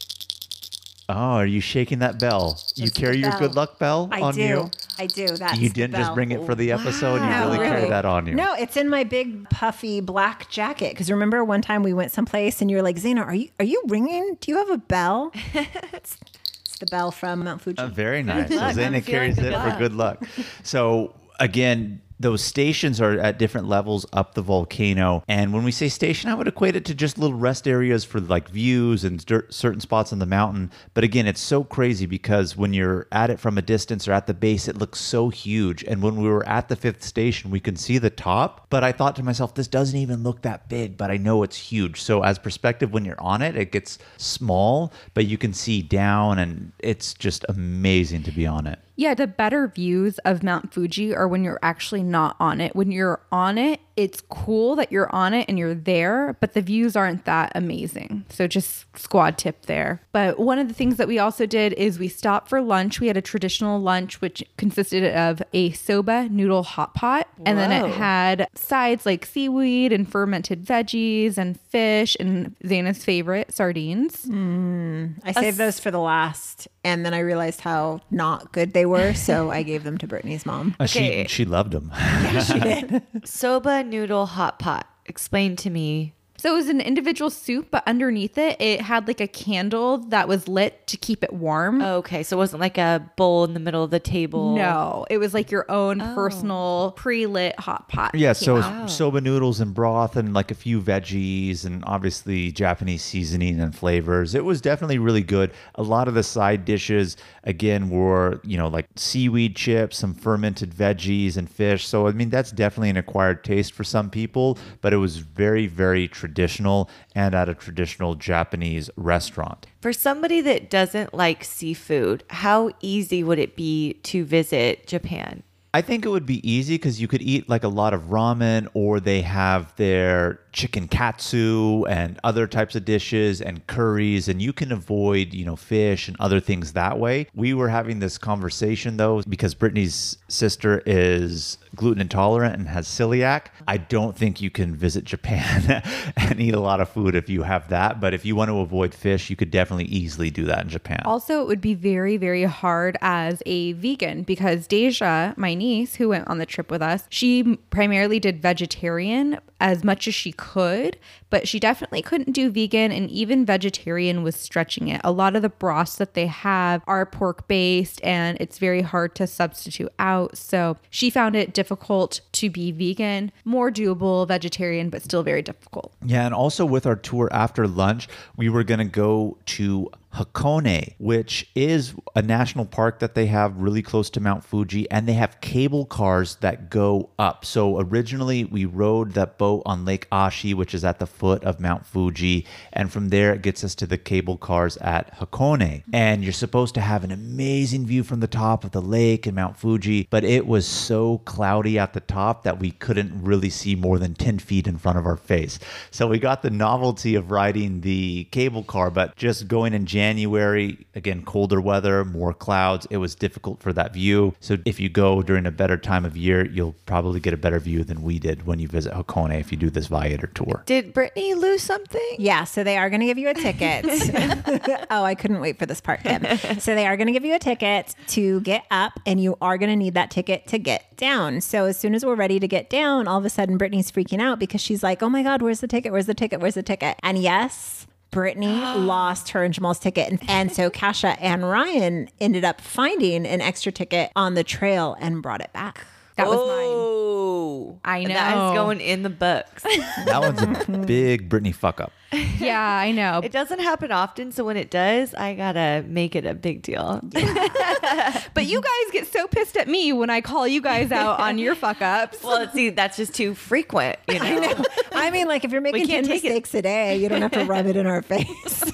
Oh, are you shaking that bell? you That's the carry your good luck bell I on do. you? I do. That's you didn't just bell. bring it for the episode. You No, really carry that on you. No, it's in my big puffy black jacket. Because remember one time we went someplace and you were like, Zaina, are you are you ringing? Do you have a bell? <laughs> <laughs> the bell from Mount Fuji. Uh, very nice. Luck. Zaina carries it for good luck. So again, those stations are at different levels up the volcano. And when we say station, I would equate it to just little rest areas for like views and cer- certain spots on the mountain. But again, it's so crazy because when you're at it from a distance or at the base, it looks so huge. And when we were at the fifth station, we can see the top. But I thought to myself, this doesn't even look that big, but I know it's huge. So as perspective, when you're on it, it gets small, but you can see down and it's just amazing to be on it. Yeah, the better views of Mount Fuji are when you're actually not on it. When you're on it, it's cool that you're on it and you're there, but the views aren't that amazing. So just squad tip there. But one of the things that we also did is we stopped for lunch. We had a traditional lunch which consisted of a soba noodle hot pot and then it had sides like seaweed and fermented veggies and fish and Zaina's favorite sardines. I saved those for the last, and then I realized how not good they were, so I gave them to Brittany's mom. Uh, Okay. She she loved them. <laughs> Soba noodle hot pot. Explain to me. So it was an individual soup, but underneath it, it had like a candle that was lit to keep it warm. Okay, so it wasn't like a bowl in the middle of the table. No, it was like your own oh. personal pre-lit hot pot. Yeah, so candle. Oh. soba noodles and broth and like a few veggies and obviously Japanese seasoning and flavors. It was definitely really good. A lot of the side dishes again were, you know, like seaweed chips, some fermented veggies and fish. So I mean that's definitely an acquired taste for some people, but it was very very traditional and at a traditional Japanese restaurant. For somebody that doesn't like seafood, how easy would it be to visit Japan? I think it would be easy because you could eat like a lot of ramen, or they have their chicken katsu and other types of dishes and curries, and you can avoid, you know, fish and other things that way. We were having this conversation though because Brittany's sister is gluten intolerant and has celiac. I don't think you can visit Japan <laughs> and eat a lot of food if you have that, but if you want to avoid fish, you could definitely easily do that in Japan. Also, it would be very, very hard as a vegan because Deja, my niece who went on the trip with us, she primarily did vegetarian as much as she could, but she definitely couldn't do vegan, and even vegetarian was stretching it. A lot of the broths that they have are pork based, and it's very hard to substitute out. So she found it difficult to be vegan, more doable vegetarian, but still very difficult. Yeah, and also with our tour after lunch, we were going to go to Hakone, which is a national park that they have really close to Mount Fuji, and they have cable cars that go up. So originally, we rode that boat on Lake Ashi, which is at the foot of Mount Fuji, and from there it gets us to the cable cars at Hakone. And you're supposed to have an amazing view from the top of the lake and Mount Fuji, but it was so cloudy at the top that we couldn't really see more than 10 feet in front of our face. So we got the novelty of riding the cable car, but just going in January, again, colder weather, more clouds, it was difficult for that view. So if you go during a better time of year, you'll probably get a better view than we did when you visit Hakone if you do this Viator tour. Did Brittany lose something? Yeah, so they are going to give you a ticket. <laughs> <laughs> oh, I couldn't wait for this part, Kim. So they are going to give you a ticket to get up, and you are going to need that ticket to get down. So as soon as we're ready to get down, all of a sudden Brittany's freaking out because she's like, "Oh my God, where's the ticket? Where's the ticket? Where's the ticket?" And yes. Brittany <gasps> lost her and Jamal's ticket. And, and so Kasha and Ryan ended up finding an extra ticket on the trail and brought it back. That was mine. Oh, I And That know. is going in the books. <laughs> That one's a <laughs> big Brittany fuck up. <laughs> Yeah, I know. it doesn't happen often, so when it does, I gotta make it a big deal. <laughs> But you guys get so pissed at me when I call you guys out on your <laughs> fuck ups. well, see, that's just too frequent. You know, I mean, like if you're making 10 can't it. mistakes a day, you don't have to rub it in our face.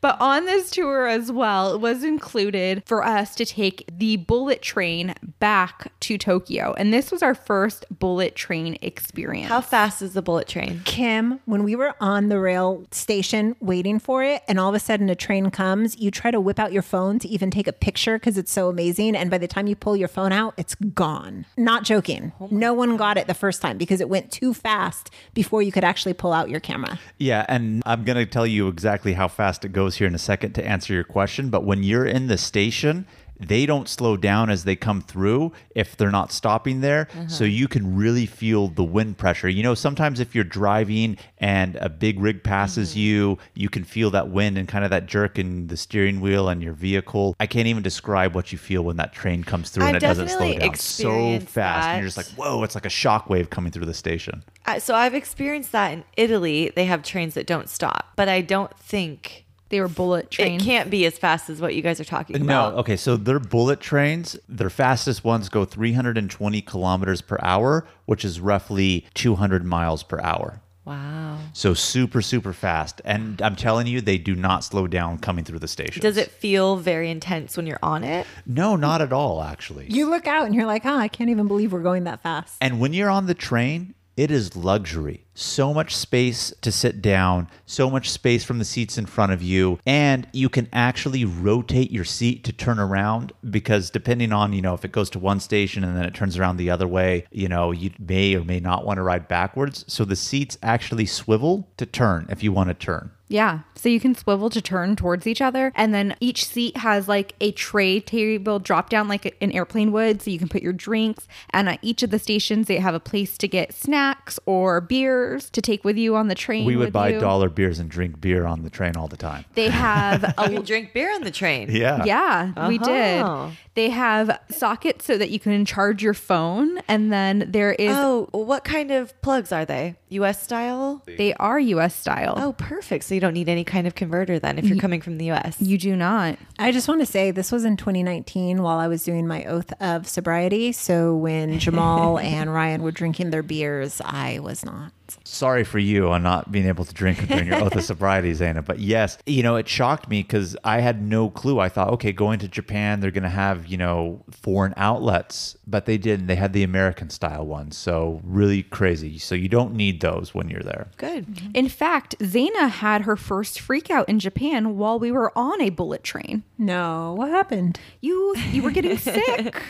But on this tour as well, it was included for us to take the bullet train back to Tokyo. And this was our first bullet train experience. how fast is the bullet train? Kim, when we were on the rail station waiting for it, and all of a sudden a train comes, you try to whip out your phone to even take a picture because it's so amazing. And by the time you pull your phone out, it's gone. Not joking. Oh no one got it the first time because it went too fast before you could actually pull out your camera. Yeah, and I'm going to tell you exactly how fast it goes here in a second to answer your question. But when you're in the station, they don't slow down as they come through if they're not stopping there. So you can really feel the wind pressure. You know, sometimes if you're driving and a big rig passes you, you can feel that wind and kind of that jerk in the steering wheel and your vehicle. I can't even describe what you feel when that train comes through and I've it doesn't slow down so fast. And you're just like, whoa, it's like a shockwave coming through the station. Uh, so I've experienced that in Italy. They have trains that don't stop, but I don't think they were bullet trains. it can't be as fast as what you guys are talking about. No, okay. So their bullet trains, their fastest ones go 320 kilometers per hour, which is roughly 200 miles per hour. Wow. So super, super fast. And I'm telling you, they do not slow down coming through the station. Does it feel very intense when you're on it? No, not at all, actually. You look out and you're like, oh, I can't even believe we're going that fast. And when you're on the train, it is luxury. So much space to sit down, so much space from the seats in front of you, and you can actually rotate your seat to turn around because depending on, you know, if it goes to one station and then it turns around the other way, you know, you may or may not want to ride backwards. So the seats actually swivel to turn if you want to turn. Yeah. So you can swivel to turn towards each other. And then each seat has like a tray table drop down like an airplane would. So you can put your drinks. And at each of the stations, they have a place to get snacks or beers to take with you on the train. We would with buy you. dollar beers and drink beer on the train all the time. They have <laughs> You a can drink beer on the train. Yeah. Yeah, we did. Uh-huh. They have sockets so that you can charge your phone, and then there is Oh, what kind of plugs are they? US style? they are U.S. style. Oh, perfect. So you don't need any kind of converter then if you're coming from the US. You do not. I just want to say this was in 2019 while I was doing my oath of sobriety. So when <laughs> Jamal and Ryan were drinking their beers, I was not. Sorry for you on not being able to drink during your oath of <laughs> sobriety, Zaina. But yes, you know, it shocked me because I had no clue. I thought, okay, going to Japan, they're going to have, you know, foreign outlets, but they didn't. They had the American style ones. So really crazy. So you don't need those when you're there. Good. Mm-hmm. In fact, Zaina had her first freak out in Japan while we were on a bullet train. No, what happened? You you were getting <laughs> sick.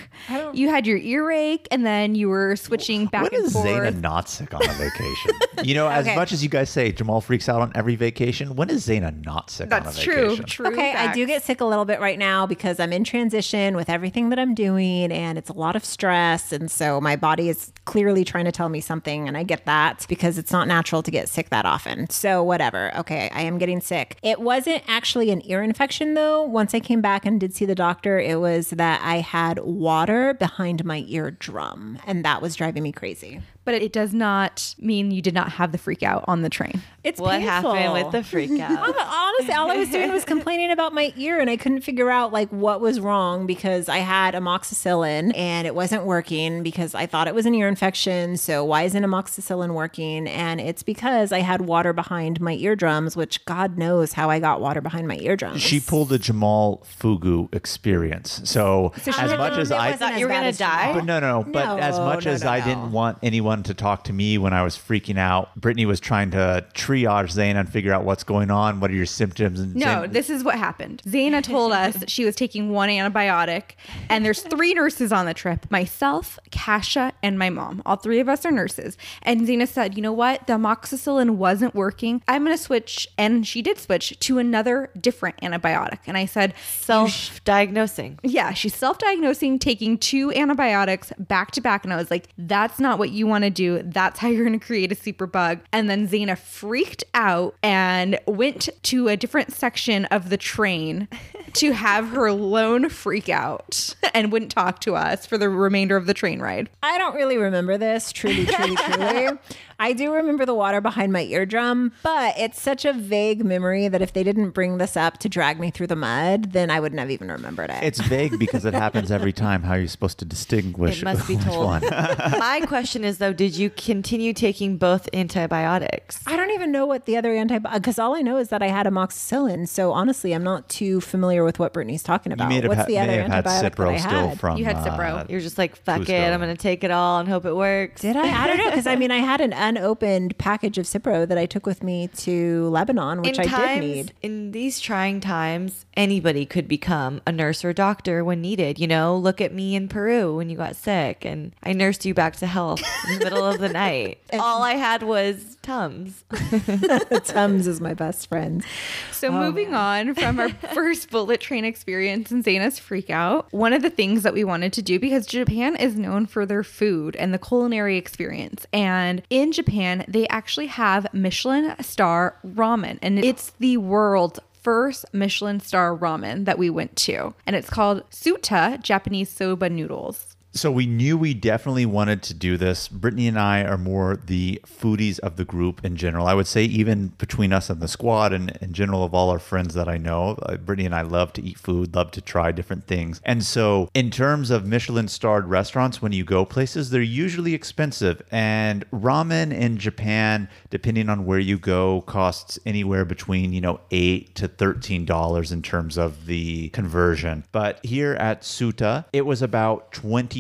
You had your earache, and then you were switching back When and is forth. Zaina not sick on a vacation? <laughs> you know, as Okay. much as you guys say Jamal freaks out on every vacation, when is Zaina not sick on a That's vacation? true. True. Okay, I do facts. get sick a little bit right now because I'm in transition with everything that I'm doing and it's a lot of stress. And so my body is clearly trying to tell me something. And I get that because it's not natural to get sick that often. So, whatever. Okay, I am getting sick. It wasn't actually an ear infection though. Once I came back and did see the doctor, it was that I had water behind my eardrum and that was driving me crazy. But it does not mean you did not have the freak out on the train. It's What painful. happened with the freak <laughs> out? Honestly, all I was doing was complaining about my ear, and I couldn't figure out like what was wrong because I had amoxicillin and it wasn't working because I thought it was an ear infection. So why isn't amoxicillin working? And it's because I had water behind my eardrums, which God knows how I got water behind my eardrums. She pulled the Jamal Fugu experience. So, as much as I Thought you were gonna die? But no, no, no. But as much no, as no, I no. didn't want anyone to talk to me when I was freaking out, Brittany was trying to triage Zayn and figure out what's going on. What are your symptoms? And No, Zayn- this is what happened. Zaina told us she was taking one antibiotic, and there's three nurses on the trip myself, Kasha, and my mom. All three of us are nurses. And Zaina said, You know what? The amoxicillin wasn't working. I'm going to switch. And she did switch to another different antibiotic. And I said, Self diagnosing. yeah, she's self diagnosing, taking two antibiotics back to back. And I was like, that's not what you want to do. That's how you're going to create a super bug. And then Zaina freaked out and went to a different section of the train <laughs> to have her lone freak out and wouldn't talk to us for the remainder of the train ride. I don't really remember this, truly, truly, truly. <laughs> I do remember the water behind my eardrum, but it's such a vague memory that if they didn't bring this up to drag me through the mud, then I wouldn't have even remembered it. it's vague because it <laughs> happens every time. How are you supposed to distinguish It must be which told. one? <laughs> <laughs> My question is though, did you continue taking both antibiotics? I don't even know what the other antibiotic, because all I know is that I had amoxicillin. So honestly, I'm not too familiar with what Brittany's talking about. may What's had, the other have had antibiotic that I Cipro still had? from. You had uh, Cipro. You're just like, fuck Cusco. it, I'm gonna take it all and hope it works. Did I? I don't know because I mean I had an unopened package of Cipro that I took with me to Lebanon, which in I times, did need. In these trying times, anybody could become a nurse or a doctor when needed. You know, look at me in Peru when you got sick and I nursed you back to health in the middle of the <laughs> night. All I had was Tums. <laughs> Tums is my best friend. So oh, moving on from our <laughs> first bullet train experience and Zaina's freak out, one of the things that we wanted to do because Japan is known for their food and the culinary experience. And in Japan, they actually have Michelin star ramen and it's the world's first Michelin star ramen that we went to. And it's called Tsuta Japanese soba noodles. So we knew we definitely wanted to do this. Brittany and I are more the foodies of the group in general. I would say even between us and the squad and in general of all our friends that I know, uh, Brittany and I love to eat food, love to try different things. And so in terms of Michelin starred restaurants, when you go places, they're usually expensive. And ramen in Japan, depending on where you go, costs anywhere between, you know, eight to thirteen dollars in terms of the conversion. But here at Tsuta, it was about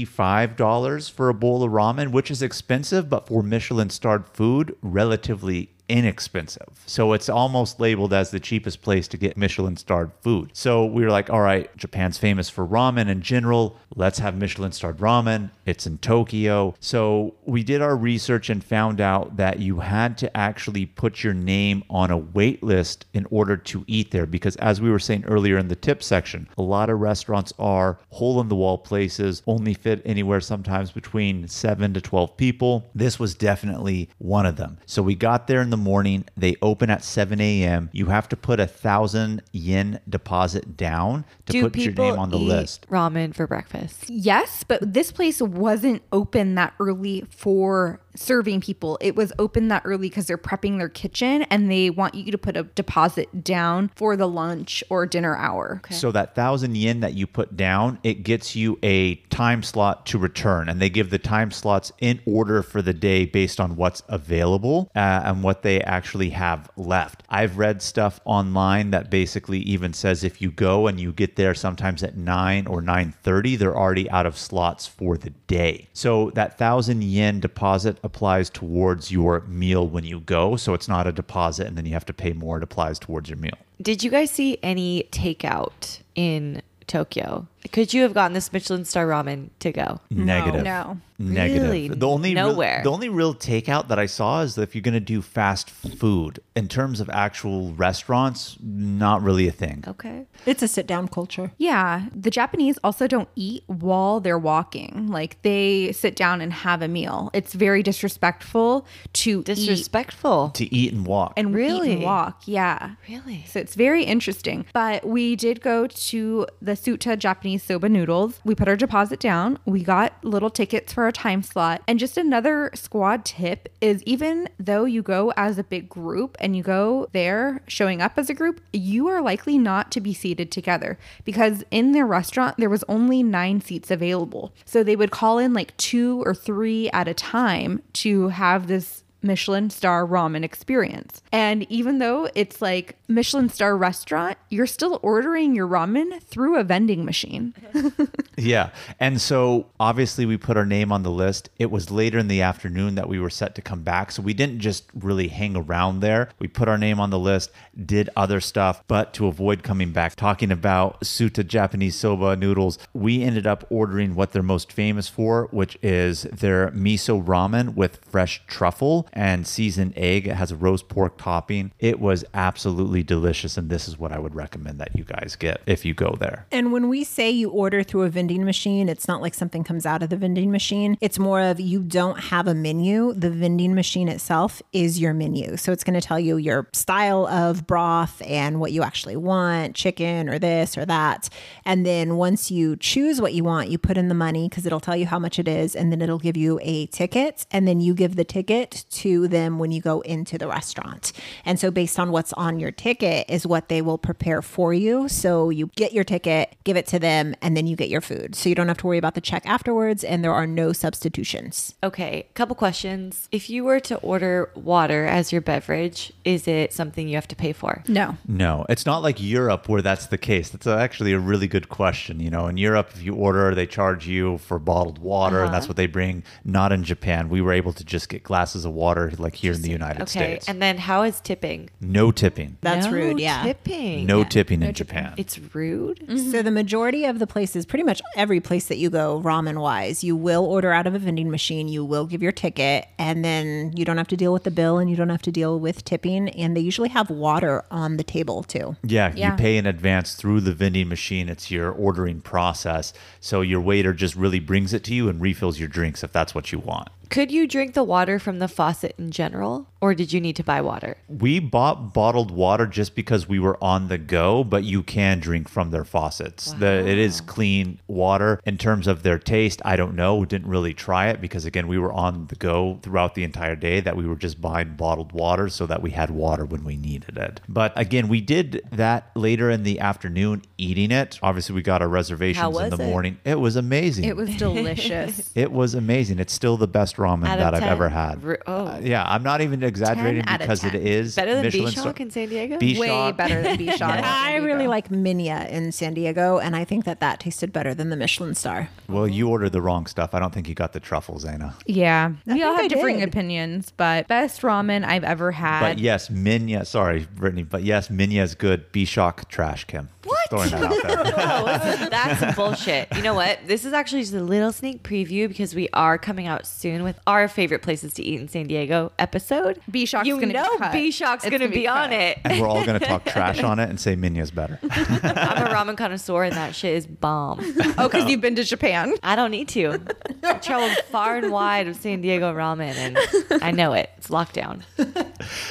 $25 for a bowl of ramen, which is expensive, but for Michelin starred food, relatively inexpensive. So it's almost labeled as the cheapest place to get Michelin starred food. So we were like, all right, Japan's famous for ramen in general. Let's have Michelin starred ramen. It's in Tokyo. So we did our research and found out that you had to actually put your name on a wait list in order to eat there. Because as we were saying earlier in the tip section, a lot of restaurants are hole in the wall places, only fit anywhere sometimes between seven to 12 people. This was definitely one of them. So we got there in the morning. They open at 7 a.m. You have to put a thousand yen deposit down to Do put your name on the eat list. ramen for breakfast? Yes, but this place wasn't open that early for serving people. It was open that early because they're prepping their kitchen and they want you to put a deposit down for the lunch or dinner hour. So that thousand yen that you put down, it gets you a time slot to return, and they give the time slots in order for the day based on what's available uh, and what they actually have left. I've read stuff online that basically even says if you go and you get there sometimes at nine or nine thirty, they're already out of slots for the day. So that thousand yen deposit applies towards your meal when you go. So it's not a deposit, and then you have to pay more. It applies towards your meal. Did you guys see any takeout in Tokyo? Could you have gotten this Michelin star ramen to go? Negative. No. Negative. Really? The only real- Nowhere. the only real takeout that I saw is that if you're going to do fast food, in terms of actual restaurants, not really a thing. Okay. It's a sit down culture. Yeah, the Japanese also don't eat while they're walking. Like they sit down and have a meal. It's very disrespectful to eat Disrespectful. To eat and walk. and eat Really? and walk. Yeah. Really? So it's very interesting. But we did go to the Tsuta Japanese soba noodles. We put our deposit down. We got little tickets for our time slot. And just another squad tip is even though you go as a big group and you go there showing up as a group, you are likely not to be seated together because in their restaurant there was only 9 seats available. So they would call in like 2 or 3 at a time to have this Michelin star ramen experience. And even though it's like Michelin star restaurant, you're still ordering your ramen through a vending machine. <laughs> Yeah. And so obviously we put our name on the list. It was later in the afternoon that we were set to come back. So we didn't just really hang around there. We put our name on the list, did other stuff, but to avoid coming back talking about Tsuta Japanese soba noodles, we ended up ordering what they're most famous for, which is their miso ramen with fresh truffle and seasoned egg. It has a roast pork topping. It was absolutely delicious. And this is what I would recommend that you guys get if you go there. And when we say you order through a vending machine, it's not like something comes out of the vending machine. It's more of you don't have a menu. The vending machine itself is your menu. So it's going to tell you your style of broth and what you actually want chicken or this or that. And then once you choose what you want, you put in the money because it'll tell you how much it is. And then it'll give you a ticket. And then you give the ticket to them when you go into the restaurant. And so based on what's on your ticket is what they will prepare for you. So you get your ticket, give it to them, and then you get your food. So you don't have to worry about the check afterwards, and there are no substitutions. Okay, couple questions. If you were to order water as your beverage, is it something you have to pay for? No. No, it's not like Europe where that's the case. That's actually a really good question. You know, in Europe, if you order, they charge you for bottled water, and that's uh-huh. what they bring. Not in Japan. We were able to just get glasses of water like here in the United Okay, States. Okay, and then how is tipping? no tipping. That's No rude. Yeah. tipping. No tipping in Japan. It's rude. Mm-hmm. So the majority of the places, pretty much every place that you go, ramen wise, you will order out of a vending machine. You will give your ticket, and then you don't have to deal with the bill, and you don't have to deal with tipping. And they usually have water on the table too. Yeah, Yeah. you pay in advance through the vending machine. It's your ordering process. So your waiter just really brings it to you and refills your drinks if that's what you want. Could you drink the water from the faucet in general, or did you need to buy water? We bought bottled water just because we were on the go, but you can drink from their faucets. The, it is clean water. In terms of their taste, I don't know. We didn't really try it because, again, we were on the go throughout the entire day that we were just buying bottled water so that we had water when we needed it. But again, we did that later in the afternoon eating it. Obviously, we got our reservations in was the it? morning. It was amazing. It was <laughs> delicious. It was amazing. It's still the best ramen Out that I've 10? ever had. Re- oh. Uh, yeah, I'm not even exaggerating 10 out of because 10. it is Better than Michelin B-Shock star- in San Diego? B-Shock. Way <laughs> better than B Shot. I really like Minya in San Diego, and I think that that tasted better than the Michelin star. Well, you ordered the wrong stuff. I don't think you got the truffles, Anna. Yeah, we all think I have differing did. opinions, but best ramen I've ever had. But yes, Minya. Sorry, Brittany. But yes, Minya is good. B-Shock trash, Kim. Just throwing that out there. <laughs> That's bullshit. You know what? This is actually just a little sneak preview because we are coming out soon with our favorite places to eat in San Diego episode. B Shock's You gonna be know cut. B Shock's going to gonna be, be on it. and we're all going to talk <laughs> trash on it and say Minya's better. <laughs> I'm a ramen connoisseur and that shit is bomb. oh, because you've been to Japan. I don't need to. I traveled far and wide of San Diego ramen and I know it. It's lockdown.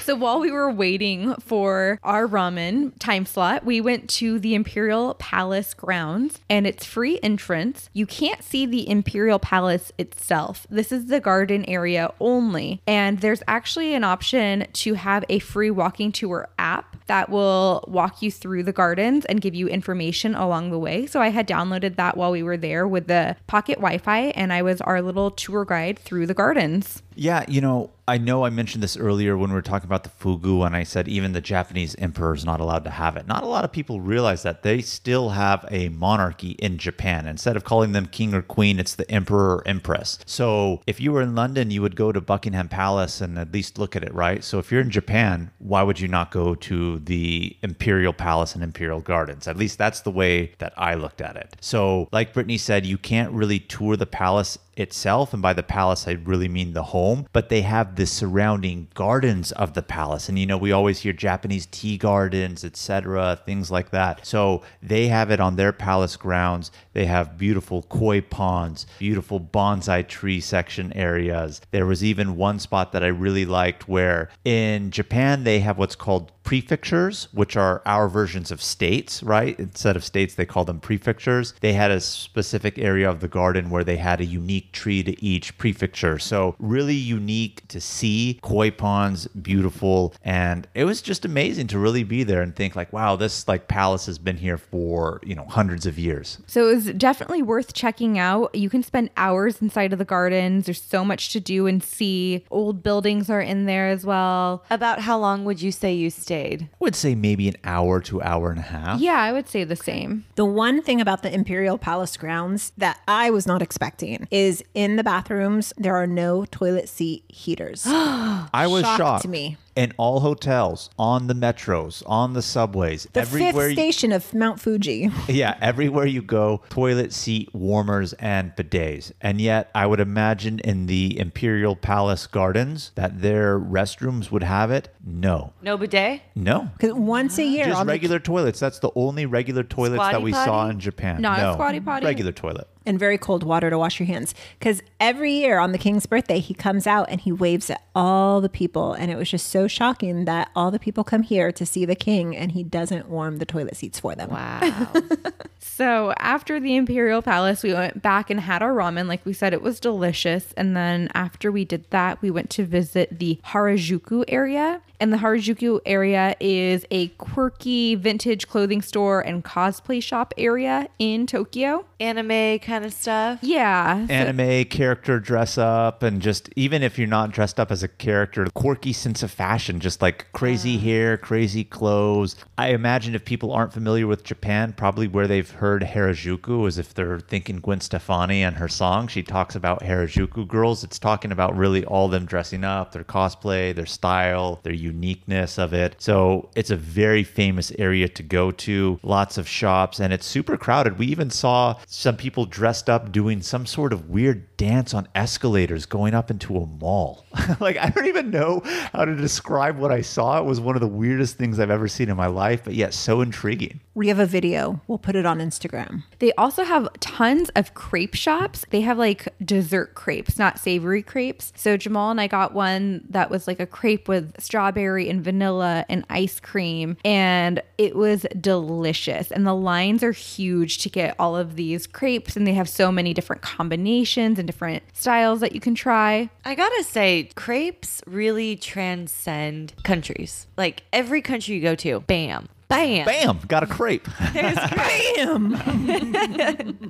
So while we were waiting for our ramen time slot, we went to the Imperial Palace grounds and it's free entrance. You can't see the Imperial Palace itself. This is the garden area only. And there's actually an option to have a free walking tour app that will walk you through the gardens and give you information along the way. So I had downloaded that while we were there with the pocket Wi Fi and I was our little tour guide through the gardens. Yeah, you know, I know I mentioned this earlier when we were talking about the fugu, and I said even the Japanese emperor is not allowed to have it. Not a lot of people realize that they still have a monarchy in Japan. Instead of calling them king or queen, it's the emperor or empress. So if you were in London, you would go to Buckingham Palace and at least look at it, right? So if you're in Japan, why would you not go to the Imperial Palace and Imperial Gardens? At least that's the way that I looked at it. So, like Brittany said, you can't really tour the palace itself and by the palace i really mean the home but they have the surrounding gardens of the palace and you know we always hear japanese tea gardens etc things like that so they have it on their palace grounds they have beautiful koi ponds beautiful bonsai tree section areas there was even one spot that i really liked where in japan they have what's called prefectures, which are our versions of states, right? Instead of states, they call them prefectures. They had a specific area of the garden where they had a unique tree to each prefecture. So, really unique to see. Koi ponds, beautiful. And it was just amazing to really be there and think, like, wow, this like palace has been here for, you know, hundreds of years. So it was definitely worth checking out. You can spend hours inside of the gardens. There's so much to do and see. Old buildings are in there as well. About how long would you say you stayed? I would say maybe an hour to hour and a half. Yeah, I would say the same. The one thing about the Imperial Palace grounds that I was not expecting is in the bathrooms, there are no toilet seat heaters. <gasps> I was Shocked shocked. me. In all hotels, on the metros, on the subways, the everywhere. fifth station of Mount Fuji. <laughs> Yeah, everywhere you go, toilet seat warmers and bidets. And yet, I would imagine in the Imperial Palace Gardens that their restrooms would have it. No, No bidet? no. Because once a year, Just on the- regular toilets. That's the only regular toilets that Squatty we saw in Japan. Not a no, squatty potty? Regular toilet. and very cold water to wash your hands. Because every year on the king's birthday, he comes out and he waves at all the people. And it was just so shocking that all the people come here to see the king and he doesn't warm the toilet seats for them. Wow. <laughs> So after the Imperial Palace, we went back and had our ramen. Like we said, it was delicious. And then after we did that, we went to visit the Harajuku area. And the Harajuku area is a quirky vintage clothing store and cosplay shop area in Tokyo. Anime kind of stuff. Yeah. Anime character dress up, and just even if you're not dressed up as a character, quirky sense of fashion, just like crazy hair, crazy clothes. I imagine if people aren't familiar with Japan, probably where they've heard Harajuku is if they're thinking Gwen Stefani and her song. She talks about Harajuku girls. It's talking about really all them dressing up, their cosplay, their style, their uniqueness of it. So it's a very famous area to go to, lots of shops, and it's super crowded. We even saw some people dressed up doing some sort of weird dance on escalators going up into a mall. <laughs> like, I don't even know how to describe what I saw. It was one of the weirdest things I've ever seen in my life, but yet so intriguing. We have a video. We'll put it on Instagram. They also have tons of crepe shops. They have like dessert crepes, not savory crepes. So Jamal and I got one that was like a crepe with strawberry and vanilla and ice cream, and it was delicious. And the lines are huge to get all of these crepes, and they have so many different combinations and different styles that you can try. I gotta say, crepes really transcend countries. Like every country you go to, bam, bam, Bam, got a crepe. <laughs> Bam!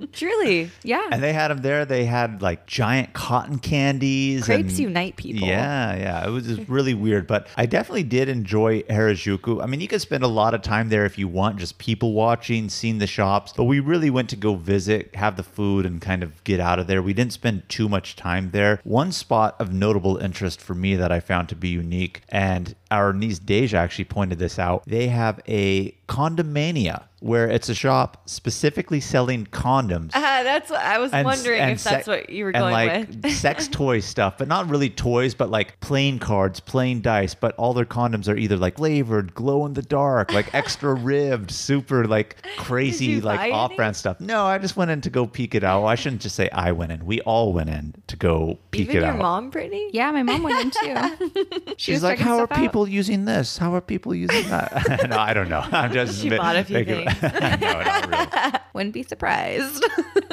<laughs> Truly, Yeah. and they had them there. They had like giant cotton candies. crepes and- unite people. Yeah, yeah. It was just <laughs> really weird, but I definitely did enjoy Harajuku. I mean, you could spend a lot of time there if you want, just people watching, seeing the shops. But we really went to go visit, have the food, and kind of get out of there. We didn't spend too much time there. One spot of notable interest for me that I found to be unique, and our niece Deja actually pointed this out. They have a a condomania where it's a shop specifically selling condoms Ah, that's what I was and- wondering and if that's what you were and going like with. <laughs> sex toy stuff, but not really toys, but like playing cards, playing dice. But all their condoms are either like flavored, glow in the dark, like <laughs> extra ribbed, super like crazy, like off-brand stuff. No, I just went in to go peek it out. Well, I shouldn't just say I went in. We all went in to go peek Even it out. your mom, Brittany? yeah, my mom went in too. <laughs> She's was like, "How are stuff out." people using this? How are people using that?" no, I don't know. I'm just She bought a few things. <laughs> no, really. <laughs> Wouldn't be surprised.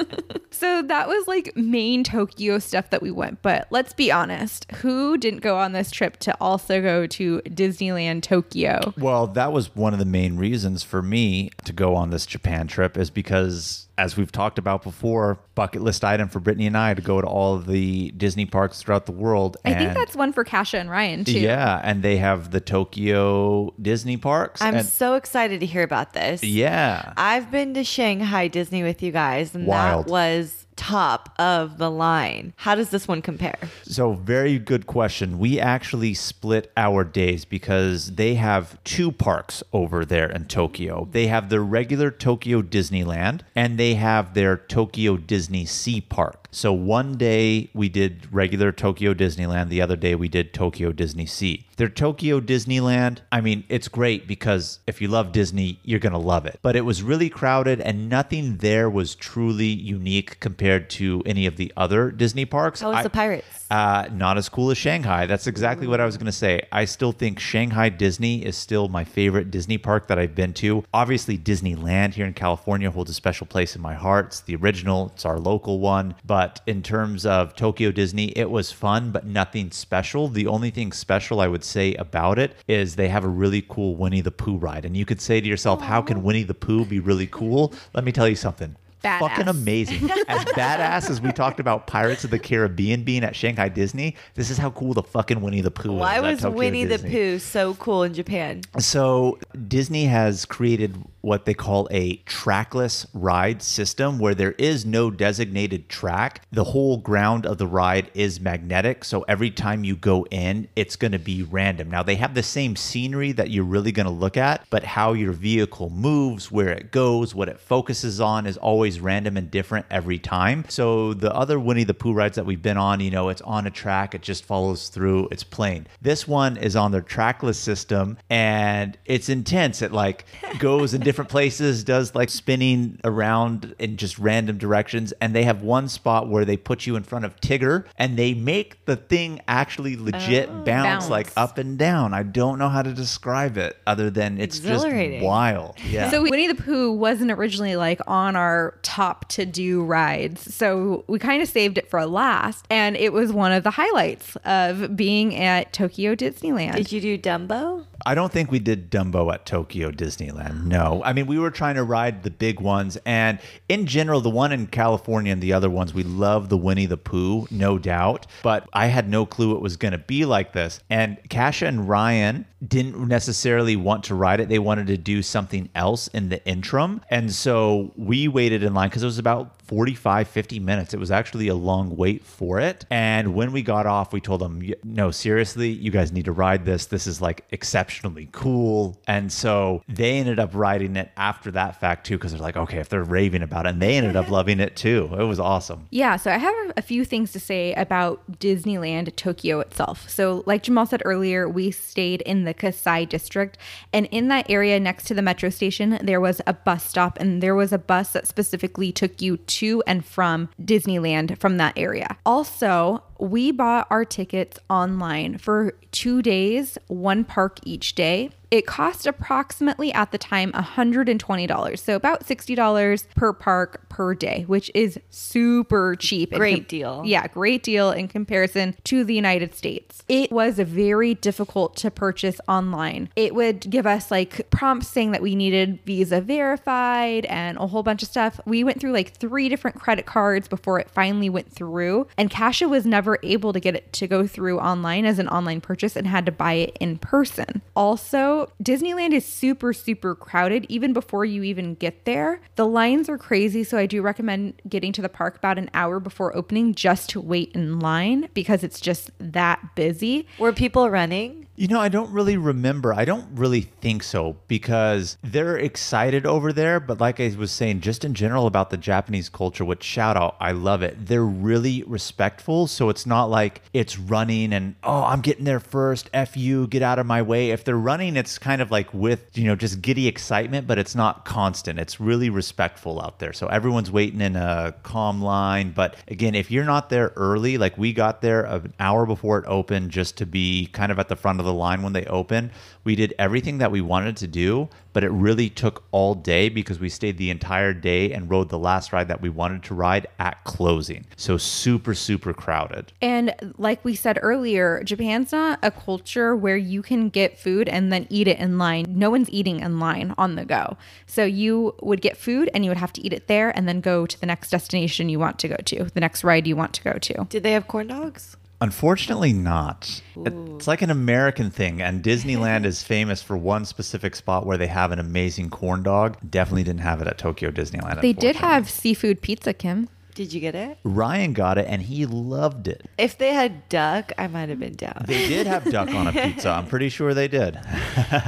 <laughs> so that was like main Tokyo stuff that we went. But let's be honest, who didn't go on this trip to also go to Disneyland Tokyo? Well, that was one of the main reasons for me to go on this Japan trip is because, as we've talked about before, bucket list item for Brittany and I to go to all of the Disney parks throughout the world. I think that's one for Kasha and Ryan too. Yeah, and they have the Tokyo Disney parks. I'm and, so excited to hear about this. yeah. I've been to Shanghai Disney with you guys, and Wild. that was top of the line. How does this one compare? So, very good question. We actually split our days because they have two parks over there in Tokyo. They have their regular Tokyo Disneyland and they have their Tokyo Disney Sea Park. So, one day we did regular Tokyo Disneyland, the other day we did Tokyo Disney Sea. Their Tokyo Disneyland, I mean, it's great because if you love Disney, you're going to love it. But it was really crowded and nothing there was truly unique compared to any of the other Disney parks. How was I- the Pirates? uh, not as cool as Shanghai. That's exactly what I was going to say. I still think Shanghai Disney is still my favorite Disney park that I've been to. Obviously, Disneyland here in California holds a special place in my heart. It's the original, it's our local one. But in terms of Tokyo Disney, it was fun, but nothing special. The only thing special I would say about it is they have a really cool Winnie the Pooh ride. And you could say to yourself, how can Winnie the Pooh be really cool? Let me tell you something. Badass. Fucking amazing. As <laughs> badass as we talked about Pirates of the Caribbean being at Shanghai Disney, this is how cool the fucking Winnie the Pooh Why was Winnie Disney. the Pooh so cool in Japan? So Disney has created what they call a trackless ride system where there is no designated track. The whole ground of the ride is magnetic. So every time you go in, it's going to be random. Now they have the same scenery that you're really going to look at, but how your vehicle moves, where it goes, what it focuses on is always random and different every time. So the other Winnie the Pooh rides that we've been on, you know, it's on a track, it just follows through, it's plain. This one is on their trackless system and it's intense. It like <laughs> goes in different places, does like spinning around in just random directions. And they have one spot where they put you in front of Tigger and they make the thing actually legit bounce, Bounce. like up and down. I don't know how to describe it other than it's just wild. Yeah. So Winnie the Pooh wasn't originally like on our top to do rides. So we kind of saved it for last. And it was one of the highlights of being at Tokyo Disneyland. Did you do Dumbo? I don't think we did Dumbo at Tokyo Disneyland. No. I mean, we were trying to ride the big ones. And in general, the one in California and the other ones, we love the Winnie the Pooh, no doubt. But I had no clue it was going to be like this. And Kasha and Ryan didn't necessarily want to ride it. They wanted to do something else in the interim. And so we waited in line because it was about 45, 50 minutes. It was actually a long wait for it. And when we got off, we told them, no, seriously, you guys need to ride this. This is like exceptionally cool. And so they ended up riding it after that fact too, because they're like, okay, if they're raving about it, and they ended up <laughs> loving it too. It was awesome. Yeah, so I have a few things to say about Disneyland Tokyo itself. So, like Jamal said earlier, we stayed in the Kasai district, and in that area next to the metro station, there was a bus stop, and there was a bus that specifically took you to and from Disneyland from that area. Also, we bought our tickets online for two days, one park each day. It cost approximately at the time $120, so about $60 per park per day, which is super cheap. Great deal. Yeah, great deal in comparison to the United States. It was very difficult to purchase online. It would give us like prompts saying that we needed Visa verified and a whole bunch of stuff. We went through like three different credit cards before it finally went through, and Kasha was never able to get it to go through online as an online purchase and had to buy it in person. Also, Disneyland is super, super crowded even before you even get there. The lines are crazy, so I do recommend getting to the park about an hour before opening just to wait in line because it's just that busy. Were people running? You know, I don't really remember. I don't really think so because they're excited over there. But like I was saying, just in general about the Japanese culture, which shout out, I love it. They're really respectful. So it's not like it's running and, oh, I'm getting there first. F you, get out of my way. If they're running, it's kind of like with, you know, just giddy excitement, but it's not constant. It's really respectful out there. So everyone's waiting in a calm line. But again, if you're not there early, like we got there an hour before it opened just to be kind of at the front of the line when they open. We did everything that we wanted to do, but it really took all day because we stayed the entire day and rode the last ride that we wanted to ride at closing. So super, super crowded. And like we said earlier, Japan's not a culture where you can get food and then eat it in line. No one's eating in line on the go. So you would get food and you would have to eat it there and then go to the next destination you want to go to, the next ride you want to go to. Did they have corn dogs? Unfortunately, not. It's like an American thing, and Disneyland <laughs> is famous for one specific spot where they have an amazing corn dog. Definitely didn't have it at Tokyo Disneyland. They did have seafood pizza, Kim. Did you get it? Ryan got it, and he loved it. If they had duck, I might have been down. They did have duck on a pizza. I'm pretty sure they did. <laughs>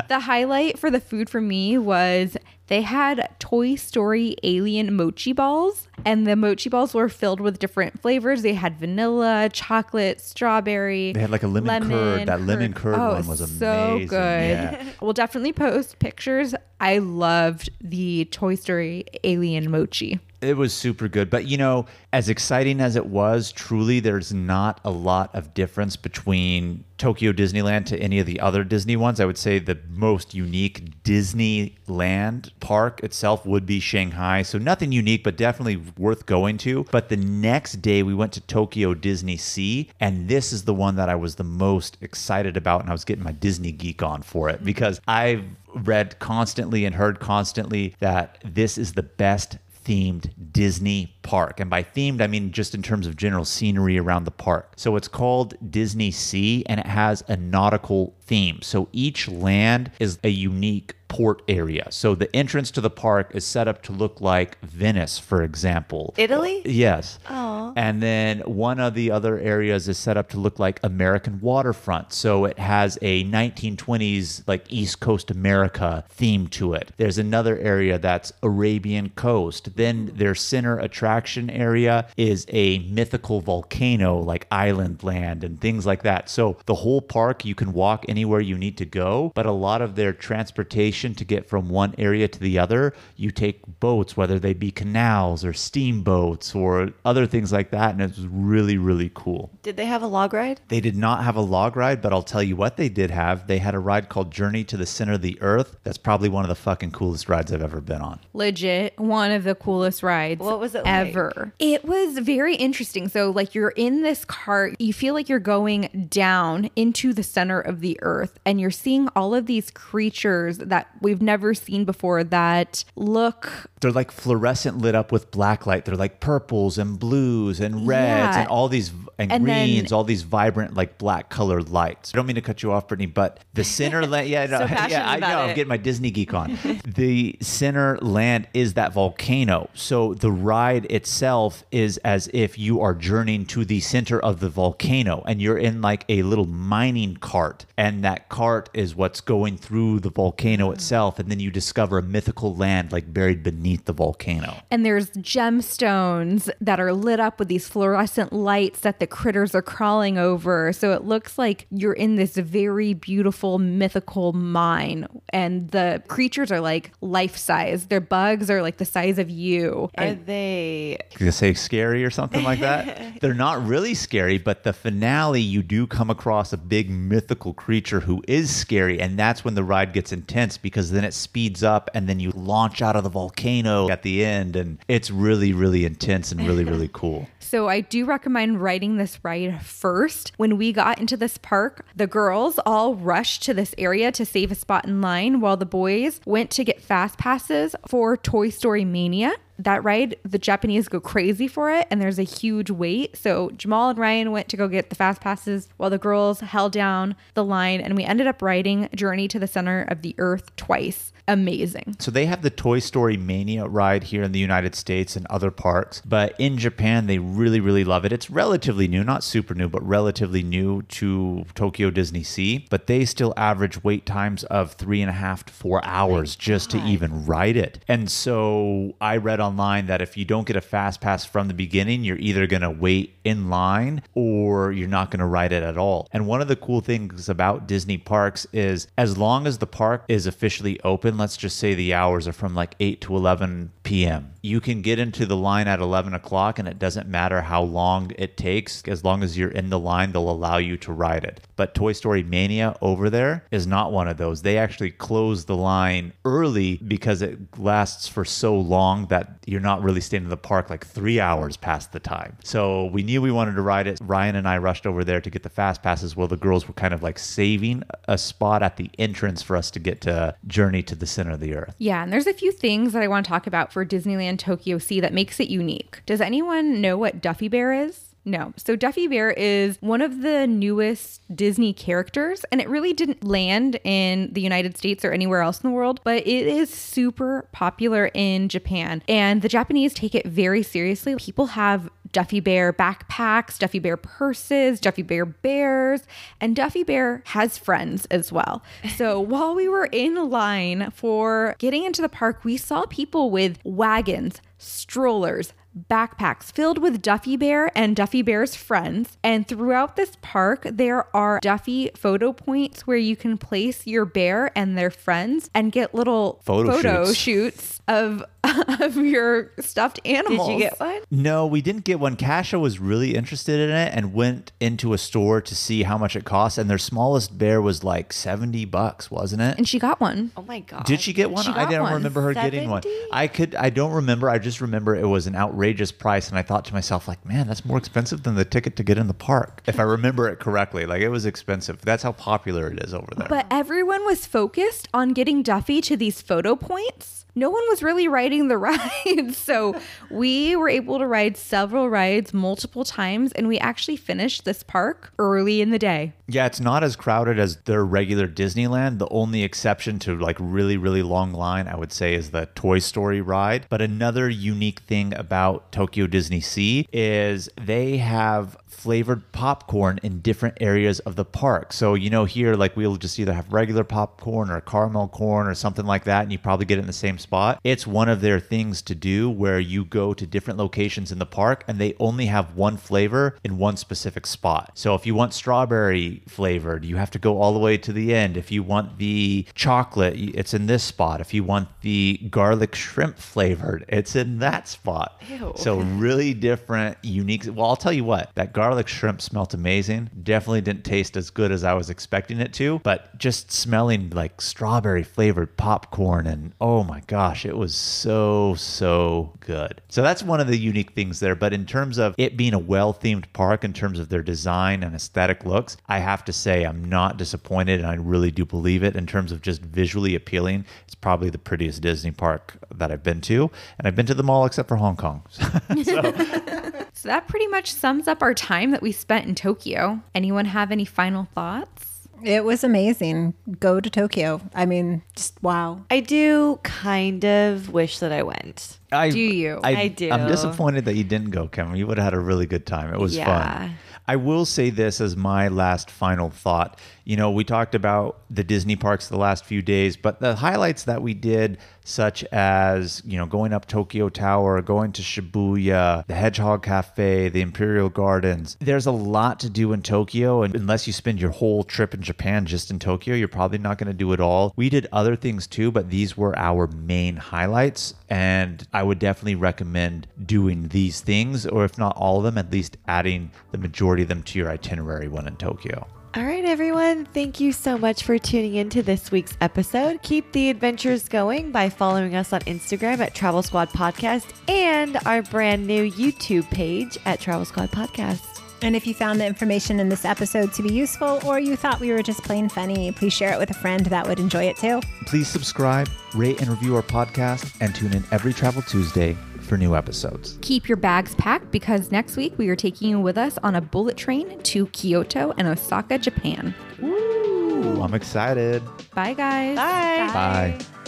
The highlight for the food for me was they had Toy Story alien mochi balls, and the mochi balls were filled with different flavors. They had vanilla, chocolate, strawberry. They had like a lemon curd. That lemon curd Oh, one was so amazing. good. Yeah. <laughs> We'll definitely post pictures. I loved the Toy Story alien mochi. It was super good. But, you know, as exciting as it was, truly, there's not a lot of difference between Tokyo Disneyland to any of the other Disney ones. I would say the most unique Disneyland park itself would be Shanghai. So, nothing unique, but definitely worth going to. But the next day, we went to Tokyo Disney Sea. And this is the one that I was the most excited about. And I was getting my Disney geek on for it mm-hmm. because I've read constantly and heard constantly that this is the best themed Disney park. And by themed, I mean just in terms of general scenery around the park. So it's called Disney Sea and it has a nautical theme. So each land is a unique port area. So the entrance to the park is set up to look like Venice, for example. Italy? Yes. Aw. And then one of the other areas is set up to look like American waterfront. So it has a 1920s, like East Coast America theme to it. There's another area that's Arabian coast. Then their center attraction area is a mythical volcano, like island land and things like that. So the whole park, you can walk anywhere you need to go, but a lot of their transportation to get from one area to the other, you take boats, whether they be canals or steamboats or other things like that. And it was really, really cool. Did they have a log ride? They did not have a log ride, but I'll tell you what they did have. They had a ride called Journey to the Center of the Earth. That's probably one of the fucking coolest rides I've ever been on. legit one of the coolest rides What was it like? ever it was very interesting so like you're in this cart you feel like you're going down into the center of the earth and you're seeing all of these creatures that we've never seen before that look They're like fluorescent lit up with black light. They're like purples and blues and reds Yeah. and all these and, And then- greens, all these vibrant like black colored lights. I don't mean to cut you off, Brittany, but the center land, yeah, <laughs> no, So <laughs> yeah, I know. I'm getting my Disney geek on. <laughs> the center land is that volcano, so the ride itself is as if you are journeying to the center of the volcano and you're in like a little mining cart. And that cart is what's going through the volcano itself. And then you discover a mythical land like buried beneath the volcano. And there's gemstones that are lit up with these fluorescent lights that the critters are crawling over. So it looks like you're in this very beautiful mythical mine. And the creatures are like life size. Their bugs are like the size of you. Are And they? to say scary or something like that. <laughs> They're not really scary, but the finale, you do come across a big mythical creature who is scary. And that's when the ride gets intense because then it speeds up and then you launch out of the volcano at the end. And it's really, really intense and really, really <laughs> cool. So I do recommend riding this ride first. When we got into this park, the girls all rushed to this area to save a spot in line while the boys went to get fast passes for Toy Story Mania. That ride, the Japanese go crazy for it, and there's a huge wait. So Jamal and Ryan went to go get the fast passes while the girls held down the line, and we ended up riding Journey to the Center of the Earth twice. Amazing. So they have the Toy Story Mania ride here in the United States and other parks, but in Japan they really really love it. It's relatively new, not super new, but relatively new to Tokyo Disney Sea. But they still average wait times of three and a half to four hours just to even ride it. And so I read online that if you don't get a fast pass from the beginning, you're either gonna wait in line or you're not gonna ride it at all. And one of the cool things about Disney parks is as long as the park is officially open, let's just say the hours are from like 8 to 11 p.m. You can get into the line at 11 o'clock and it doesn't matter how long it takes. As long as you're in the line, they'll allow you to ride it. But Toy Story Mania over there is not one of those. They actually close the line early because it lasts for so long that you're not really staying in the park like three hours past the time. So we knew we wanted to ride it. Ryan and I rushed over there to get the fast passes while the girls were kind of like saving a spot at the entrance for us to get to Journey to the Center of the Earth. Yeah, and there's a few things that I want to talk about for Disneyland Tokyo Sea that makes it unique. Does anyone know what Duffy Bear is? No. So Duffy Bear is one of the newest Disney characters, and it really didn't land in the United States or anywhere else in the world, but it is super popular in Japan. And the Japanese take it very seriously. People have Duffy Bear backpacks, Duffy Bear purses, Duffy Bear bears, and Duffy Bear has friends as well. So <laughs> while we were in line for getting into the park, we saw people with wagons, strollers, backpacks filled with Duffy Bear and Duffy Bear's friends. And throughout this park, there are Duffy photo points where you can place your bear and their friends and get little Photo photo shoots. shoots of <laughs> of your stuffed animals. Did you get one? No, we didn't get one. Kasha was really interested in it and went into a store to see how much it cost. And their smallest bear was like 70 bucks, wasn't it? And she got one. Oh my god! Did she get one? She I don't one. remember her getting one. I could I don't remember. I just remember it was an outrageous price and I thought to myself like, man, that's more expensive than the ticket to get in the park. If I remember it correctly. Like it was expensive. That's how popular it is over there. But everyone was focused on getting Duffy to these photo points. No one was really riding the <laughs> rides. So we were able to ride several rides multiple times, and we actually finished this park early in the day. Yeah, it's not as crowded as their regular Disneyland. The only exception to like really, really long line, I would say, is the Toy Story ride. But another unique thing about Tokyo Disney Sea is they have flavored popcorn in different areas of the park. So, you know, here, like we'll just either have regular popcorn or caramel corn or something like that, and you probably get it in the same spot. It's one of their things to do where you go to different locations in the park and they only have one flavor in one specific spot. So, if you want strawberry flavored, you have to go all the way to the end. If you want the chocolate, it's in this spot. If you want the garlic shrimp flavored, it's in that spot. So really different, unique. Well, I'll tell you what, that garlic shrimp smelt amazing. Definitely didn't taste as good as I was expecting it to, but just smelling like strawberry flavored popcorn and oh my gosh, it was so so good. So that's one of the unique things there. But in terms of it being a well themed park, in terms of their design and aesthetic looks, I have to say I'm not disappointed, and I really do believe it. In terms of just visually appealing, it's probably the prettiest Disney park that I've been to, and I've been to them all except for Hong Kong. <laughs> <laughs> So that pretty much sums up our time that we spent in Tokyo. Anyone have any final thoughts? It was amazing. Go to Tokyo. I mean, just wow. I do kind of wish that I went. I Do you? I do. I'm disappointed that you didn't go, Kevin. You would have had a really good time. It was Yeah. fun. I will say this as my last final thought. You know, we talked about the Disney parks the last few days, but the highlights that we did, such as, you know, going up Tokyo Tower, going to Shibuya, the Hedgehog Cafe, the Imperial Gardens, there's a lot to do in Tokyo. And unless you spend your whole trip in Japan just in Tokyo, you're probably not going to do it all. We did other things too, but these were our main highlights. And I would definitely recommend doing these things, or if not all of them, at least adding the majority of them to your itinerary when in Tokyo. All right, everyone. Thank you so much for tuning in to this week's episode. Keep the adventures going by following us on Instagram at Travel Squad Podcast and our brand new YouTube page at Travel Squad Podcast. And if you found the information in this episode to be useful or you thought we were just plain funny, please share it with a friend that would enjoy it too. Please subscribe, rate, and review our podcast, and tune in every Travel Tuesday for new episodes. Keep your bags packed because next week we are taking you with us on a bullet train to Kyoto and Osaka, Japan. Ooh, I'm excited. Bye, guys. Bye. Bye.